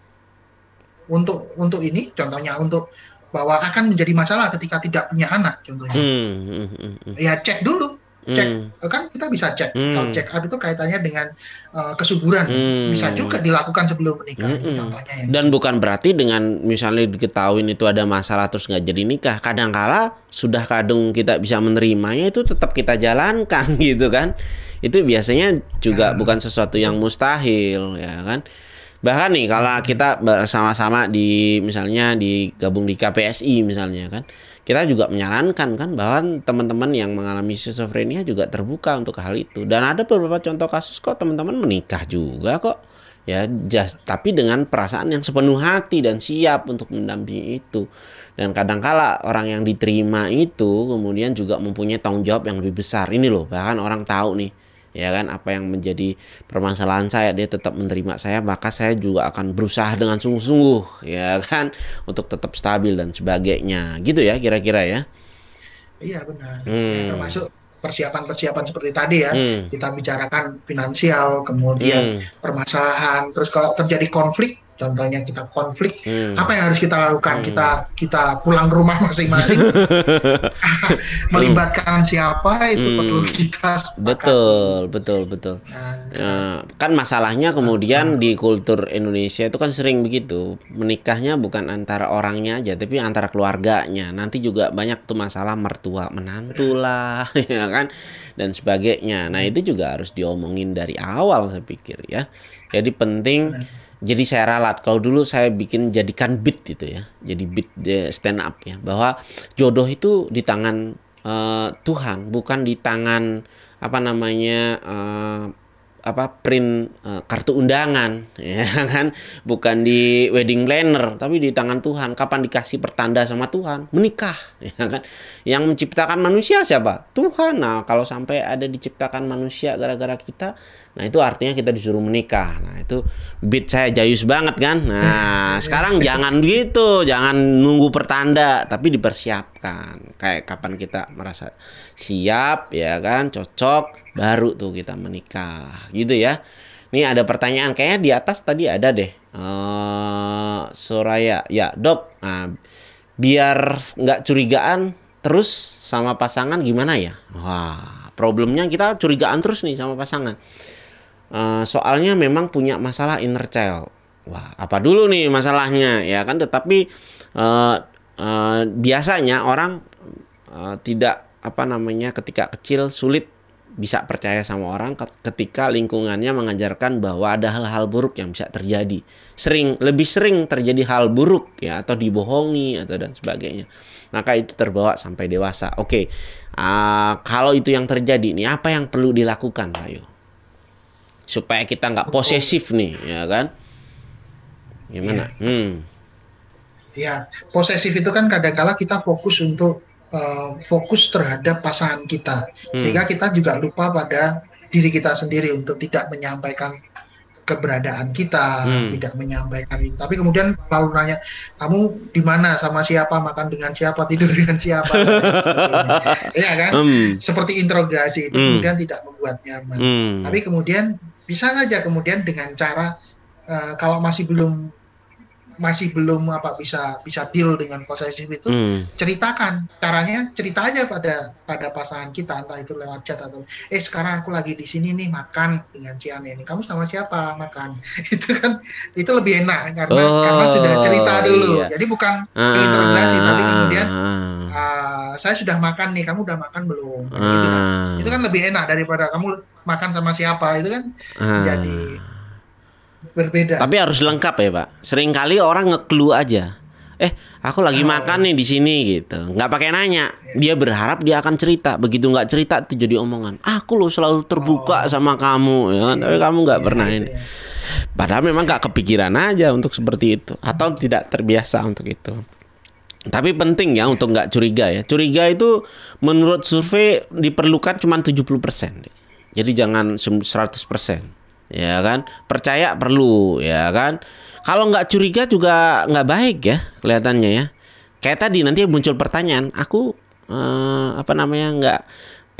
untuk untuk ini contohnya untuk bahwa akan menjadi masalah ketika tidak punya anak contohnya. Hmm. hmm, hmm. Ya cek dulu cek hmm. kan kita bisa cek hmm. kalau check up itu kaitannya dengan uh, kesuburan hmm. bisa juga dilakukan sebelum menikah hmm. contohnya ya. dan bukan berarti dengan misalnya diketahui itu ada masalah terus nggak jadi nikah kadangkala sudah kadung kita bisa menerimanya itu tetap kita jalankan gitu kan itu biasanya juga ya. bukan sesuatu yang mustahil ya kan bahkan nih kalau kita bersama-sama di misalnya digabung di KPSI misalnya kan kita juga menyarankan kan bahwa teman-teman yang mengalami schizophrenia juga terbuka untuk hal itu. Dan ada beberapa contoh kasus kok teman-teman menikah juga kok. Ya just, tapi dengan perasaan yang sepenuh hati dan siap untuk mendampingi itu. Dan kadangkala orang yang diterima itu kemudian juga mempunyai tanggung jawab yang lebih besar. Ini loh bahkan orang tahu nih ya kan apa yang menjadi permasalahan saya dia tetap menerima saya maka saya juga akan berusaha dengan sungguh-sungguh ya kan untuk tetap stabil dan sebagainya gitu ya kira-kira ya iya benar hmm. ya, termasuk persiapan-persiapan seperti tadi ya hmm. kita bicarakan finansial kemudian hmm. permasalahan terus kalau terjadi konflik contohnya kita konflik hmm. apa yang harus kita lakukan? Hmm. kita kita pulang ke rumah masing-masing. Melibatkan siapa itu hmm. perlu kita sepakat. betul betul betul. Nah, nah, kan masalahnya kemudian nah. di kultur Indonesia itu kan sering begitu. Menikahnya bukan antara orangnya aja tapi antara keluarganya. Nanti juga banyak tuh masalah mertua menantu lah ya kan? Dan sebagainya. Nah itu juga harus diomongin dari awal saya pikir ya. Jadi penting jadi saya ralat. Kalau dulu saya bikin jadikan beat gitu ya. Jadi beat stand up ya. Bahwa jodoh itu di tangan uh, Tuhan bukan di tangan apa namanya uh, apa print uh, kartu undangan ya kan? Bukan di wedding planner tapi di tangan Tuhan. Kapan dikasih pertanda sama Tuhan? Menikah ya kan? Yang menciptakan manusia siapa? Tuhan. Nah kalau sampai ada diciptakan manusia gara-gara kita Nah itu artinya kita disuruh menikah. Nah itu beat saya jayus banget kan. Nah sekarang jangan begitu, jangan nunggu pertanda, tapi dipersiapkan. Kayak kapan kita merasa siap ya kan, cocok, baru tuh kita menikah, gitu ya. Ini ada pertanyaan kayaknya di atas tadi ada deh. Uh, Soraya, ya dok. Nah, biar nggak curigaan terus sama pasangan gimana ya? Wah, problemnya kita curigaan terus nih sama pasangan. Uh, soalnya memang punya masalah inner child. Wah, apa dulu nih masalahnya ya kan? Tetapi uh, uh, biasanya orang uh, tidak apa namanya ketika kecil sulit bisa percaya sama orang ketika lingkungannya mengajarkan bahwa ada hal-hal buruk yang bisa terjadi. Sering lebih sering terjadi hal buruk ya atau dibohongi atau dan sebagainya. Maka itu terbawa sampai dewasa. Oke. Okay. Uh, kalau itu yang terjadi nih apa yang perlu dilakukan, Pak supaya kita nggak posesif nih ya kan gimana ya. hmm. Ya, posesif itu kan kadang-kala kita fokus untuk uh, fokus terhadap pasangan kita, hmm. sehingga kita juga lupa pada diri kita sendiri untuk tidak menyampaikan keberadaan kita, hmm. tidak menyampaikan. Tapi kemudian lalu nanya, kamu di mana, sama siapa, makan dengan siapa, tidur dengan siapa, ya kan? Hmm. Seperti interogasi itu hmm. kemudian tidak membuat nyaman. Hmm. Tapi kemudian bisa saja kemudian dengan cara uh, kalau masih belum masih belum apa bisa bisa deal dengan posesif itu hmm. ceritakan. Caranya cerita aja pada pada pasangan kita entah itu lewat chat atau eh sekarang aku lagi di sini nih makan dengan si Ane ini. Kamu sama siapa? Makan. Itu kan itu lebih enak karena oh, karena sudah cerita dulu. iya. jadi bukan ah, interogasi tapi kemudian uh, saya sudah makan nih kamu udah makan belum? Ah, itu kan. Itu kan lebih enak daripada kamu makan sama siapa itu kan ah, jadi berbeda. Tapi harus lengkap ya Pak. Seringkali orang ngeklu aja. Eh, aku lagi oh. makan nih di sini gitu. Nggak pakai nanya. Dia berharap dia akan cerita. Begitu nggak cerita itu jadi omongan. Aku loh selalu terbuka oh. sama kamu, ya. Kan? Tapi kamu nggak yeah, pernah yeah, ini. Yeah. Padahal memang nggak kepikiran aja untuk seperti itu atau tidak terbiasa untuk itu. Tapi penting ya untuk nggak curiga ya. Curiga itu menurut survei diperlukan cuma 70%. Jadi jangan 100% ya kan? Percaya perlu ya kan? Kalau nggak curiga juga nggak baik ya kelihatannya ya. Kayak tadi nanti muncul pertanyaan aku eh, apa namanya nggak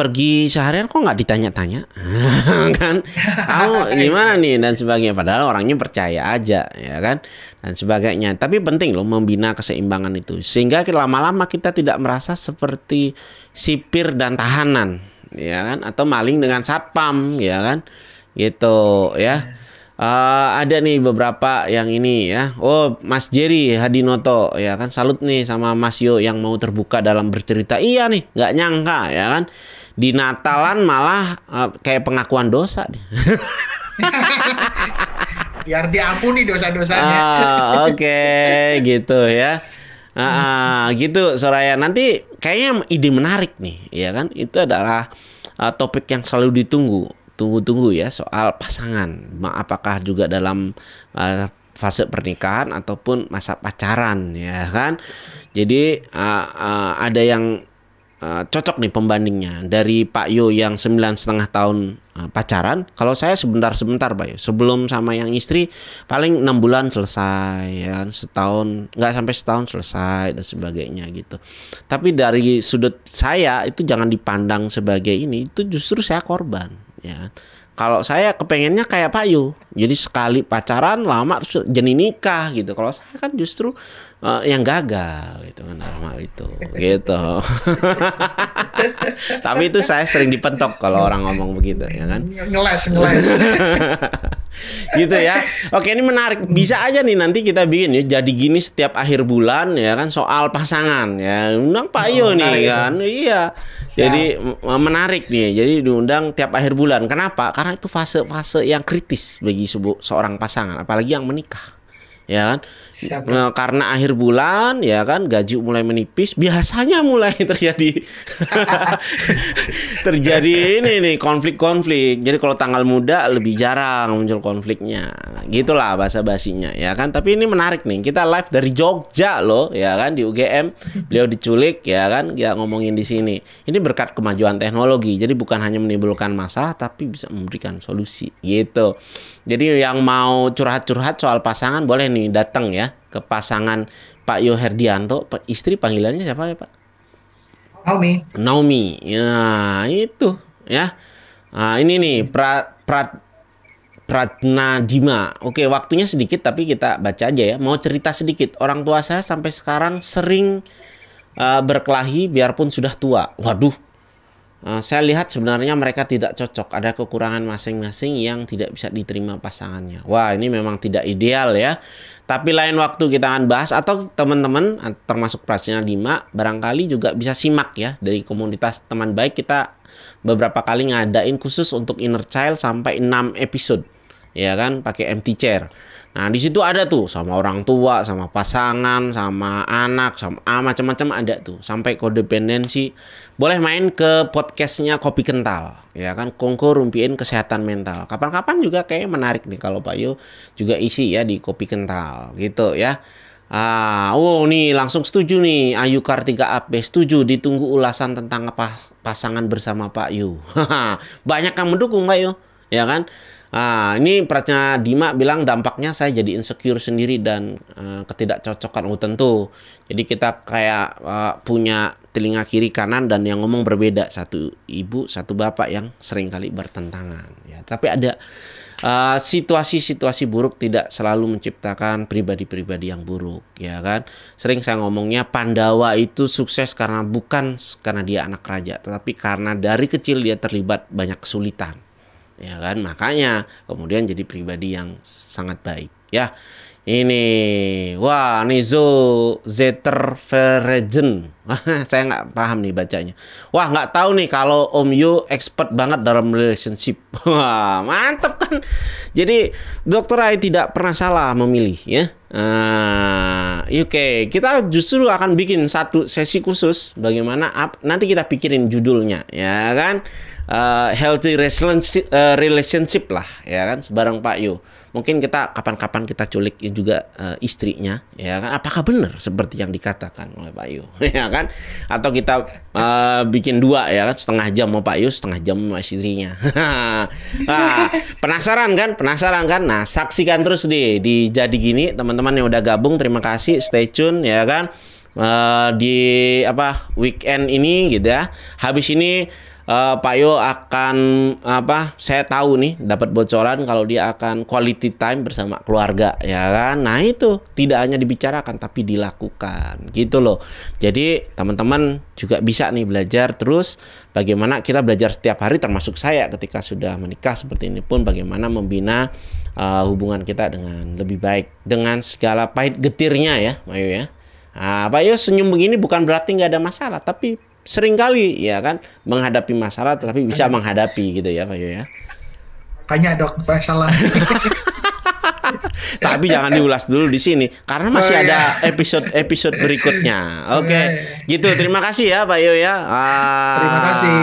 pergi seharian kok nggak ditanya-tanya? Kan? Kamu gimana nih? Dan sebagainya. Padahal orangnya percaya aja ya kan? Dan sebagainya. Tapi penting loh membina keseimbangan itu. Sehingga lama-lama kita tidak merasa seperti sipir dan tahanan ya kan? Atau maling dengan satpam ya kan gitu ya. Uh, ada nih beberapa yang ini ya. Oh, Mas Jerry Hadinoto ya kan salut nih sama Mas Yo yang mau terbuka dalam bercerita. Iya nih, nggak nyangka ya kan. Di Natalan malah uh, kayak pengakuan dosa nih. Biar diampuni dosa-dosanya. Ah, Oke, okay, gitu ya. Ah, gitu Soraya. Nanti kayaknya ide menarik nih, ya kan? Itu adalah uh, topik yang selalu ditunggu tunggu-tunggu ya soal pasangan. Apakah juga dalam uh, fase pernikahan ataupun masa pacaran ya kan. Jadi uh, uh, ada yang uh, cocok nih pembandingnya dari Pak Yo yang sembilan setengah tahun uh, pacaran. Kalau saya sebentar-sebentar Pak Yo, sebelum sama yang istri paling enam bulan selesai ya kan, setahun nggak sampai setahun selesai dan sebagainya gitu. Tapi dari sudut saya itu jangan dipandang sebagai ini, itu justru saya korban ya kalau saya kepengennya kayak Pak Yu. Jadi sekali pacaran lama terus jadi nikah gitu. Kalau saya kan justru uh, yang gagal itu kan normal itu. Gitu. Tapi itu saya sering dipentok kalau orang ngomong begitu ya kan? Ngeles ngeles. Gitu ya. Oke ini menarik. Bisa aja nih nanti kita bikin ya jadi gini setiap akhir bulan ya kan soal pasangan ya. Undang Pak Yo oh, nih kan? itu. iya. Jadi menarik nih. Jadi diundang tiap akhir bulan. Kenapa? Karena itu fase-fase yang kritis bagi seorang pasangan apalagi yang menikah ya kan Nah, karena akhir bulan ya kan gaji mulai menipis, biasanya mulai terjadi terjadi ini nih konflik-konflik. Jadi kalau tanggal muda lebih jarang muncul konfliknya. Gitulah bahasa basinya ya kan. Tapi ini menarik nih. Kita live dari Jogja loh ya kan di UGM. Beliau diculik ya kan kita ngomongin di sini. Ini berkat kemajuan teknologi. Jadi bukan hanya menimbulkan masalah tapi bisa memberikan solusi gitu. Jadi yang mau curhat-curhat soal pasangan boleh nih datang ya ke pasangan Pak Yo Herdianto. Istri panggilannya siapa ya Pak? Naomi. Naomi. Ya itu ya. Nah, ini nih pra, pra, Pratna Dima. Oke, waktunya sedikit tapi kita baca aja ya. Mau cerita sedikit. Orang tua saya sampai sekarang sering uh, berkelahi biarpun sudah tua. Waduh, Uh, saya lihat sebenarnya mereka tidak cocok. Ada kekurangan masing-masing yang tidak bisa diterima pasangannya. Wah, ini memang tidak ideal ya. Tapi lain waktu kita akan bahas atau teman-teman termasuk Prasina Dima barangkali juga bisa simak ya dari komunitas teman baik kita beberapa kali ngadain khusus untuk inner child sampai 6 episode. Ya kan, pakai empty chair. Nah, di situ ada tuh sama orang tua, sama pasangan, sama anak, sama ah, macam-macam ada tuh. Sampai kodependensi. Boleh main ke podcastnya Kopi Kental, ya kan? Kongko rumpiin kesehatan mental. Kapan-kapan juga kayak menarik nih kalau Pak Yo juga isi ya di Kopi Kental, gitu ya. Ah, oh nih langsung setuju nih Ayu Kartika AP setuju ditunggu ulasan tentang apa pasangan bersama Pak Yu. Banyak yang mendukung Pak Yu, ya kan? Ah, ini peratnya Dima bilang dampaknya saya jadi insecure sendiri dan uh, ketidakcocokan. Oh tentu. Jadi kita kayak uh, punya telinga kiri kanan dan yang ngomong berbeda. Satu ibu, satu bapak yang sering kali bertentangan. Ya, tapi ada uh, situasi-situasi buruk tidak selalu menciptakan pribadi-pribadi yang buruk, ya kan? Sering saya ngomongnya Pandawa itu sukses karena bukan karena dia anak raja, tetapi karena dari kecil dia terlibat banyak kesulitan ya kan? Makanya kemudian jadi pribadi yang sangat baik ya. Ini wah Nizo Zetterveregen saya nggak paham nih bacanya. Wah nggak tahu nih kalau Om Yu expert banget dalam relationship. Wah mantep kan? Jadi dokter Ai tidak pernah salah memilih ya. Uh, oke okay. kita justru akan bikin satu sesi khusus bagaimana nanti kita pikirin judulnya ya kan uh, healthy relationship, uh, relationship lah ya kan sebarang Pak Yu. Mungkin kita kapan-kapan kita culik juga uh, istrinya ya kan apakah benar seperti yang dikatakan oleh Pak Yu ya kan atau kita uh, bikin dua ya kan setengah jam mau Pak Yu setengah jam sama istrinya. nah, penasaran kan? Penasaran kan? Nah, saksikan terus deh di jadi gini teman-teman yang udah gabung terima kasih stay tune ya kan. Uh, di apa weekend ini gitu ya. Habis ini uh, Pak Yo akan apa? Saya tahu nih dapat bocoran kalau dia akan quality time bersama keluarga ya kan. Nah, itu tidak hanya dibicarakan tapi dilakukan gitu loh. Jadi, teman-teman juga bisa nih belajar terus bagaimana kita belajar setiap hari termasuk saya ketika sudah menikah seperti ini pun bagaimana membina uh, hubungan kita dengan lebih baik dengan segala pahit getirnya ya, Mayu ya. Nah, Pak Yo senyum begini bukan berarti nggak ada masalah, tapi sering kali ya kan menghadapi masalah tetapi bisa menghadapi gitu ya Pak Yo ya. Tanya dok masalah. Tapi jangan diulas dulu di sini karena masih oh, ada episode-episode iya. berikutnya. Oke, okay. gitu. Terima kasih ya Pak Yo ya. Ah, Terima kasih.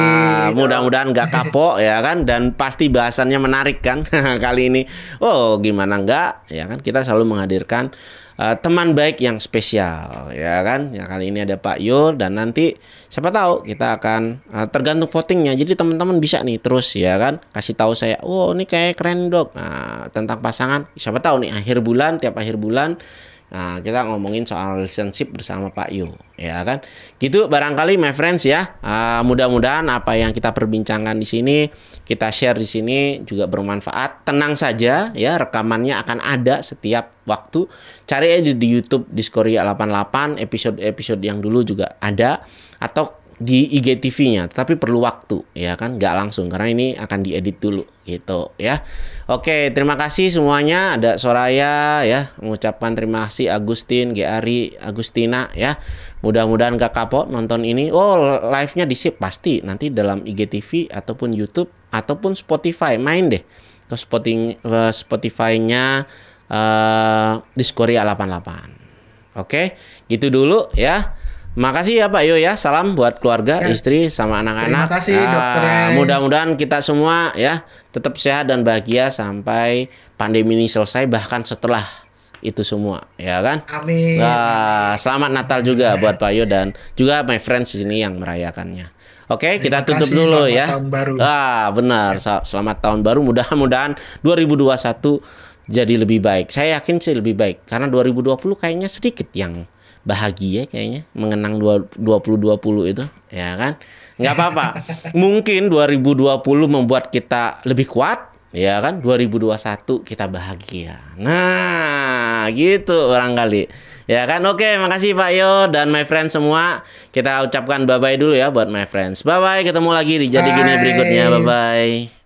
Mudah-mudahan nggak kapok ya kan dan pasti bahasannya menarik kan kali ini. Oh, gimana nggak ya kan kita selalu menghadirkan uh, teman baik yang spesial ya kan? Ya kali ini ada Pak Yul dan nanti siapa tahu kita akan uh, tergantung votingnya. Jadi teman-teman bisa nih terus ya kan? Kasih tahu saya oh ini kayak keren dok. Nah, tentang pasangan siapa tahu nih akhir bulan tiap akhir bulan Nah, kita ngomongin soal relationship bersama Pak Yu, ya kan? Gitu barangkali my friends ya. Uh, mudah-mudahan apa yang kita perbincangkan di sini, kita share di sini juga bermanfaat. Tenang saja ya, rekamannya akan ada setiap waktu. Cari aja di YouTube Diskoria 88 episode-episode yang dulu juga ada atau di IGTV-nya, tapi perlu waktu ya kan, nggak langsung karena ini akan diedit dulu gitu ya. Oke, terima kasih semuanya. Ada Soraya ya, mengucapkan terima kasih Agustin, Geari, Agustina ya. Mudah-mudahan gak kapok nonton ini. Oh, live-nya di sip pasti nanti dalam IGTV ataupun YouTube ataupun Spotify main deh ke Spotify-nya uh, Diskoria 88. Oke, gitu dulu ya. Makasih ya Pak Yo ya. Salam buat keluarga, ya. istri sama anak-anak. Terima kasih dokter. Uh, mudah-mudahan kita semua ya tetap sehat dan bahagia sampai pandemi ini selesai bahkan setelah itu semua ya kan. Amin. Nah, selamat Natal juga buat Pak Yo dan juga my friends di sini yang merayakannya. Oke, okay, kita tutup kasih, dulu ya. Tahun baru. Ah, benar. Ya. Selamat tahun baru. Mudah-mudahan 2021 jadi lebih baik. Saya yakin sih lebih baik karena 2020 kayaknya sedikit yang bahagia kayaknya mengenang 2020 itu ya kan? Nggak apa-apa. Mungkin 2020 membuat kita lebih kuat ya kan? 2021 kita bahagia. Nah gitu barangkali ya kan? Oke makasih Pak Yo dan my friends semua. Kita ucapkan bye bye dulu ya buat my friends. Bye bye ketemu lagi di jadi gini berikutnya. Bye bye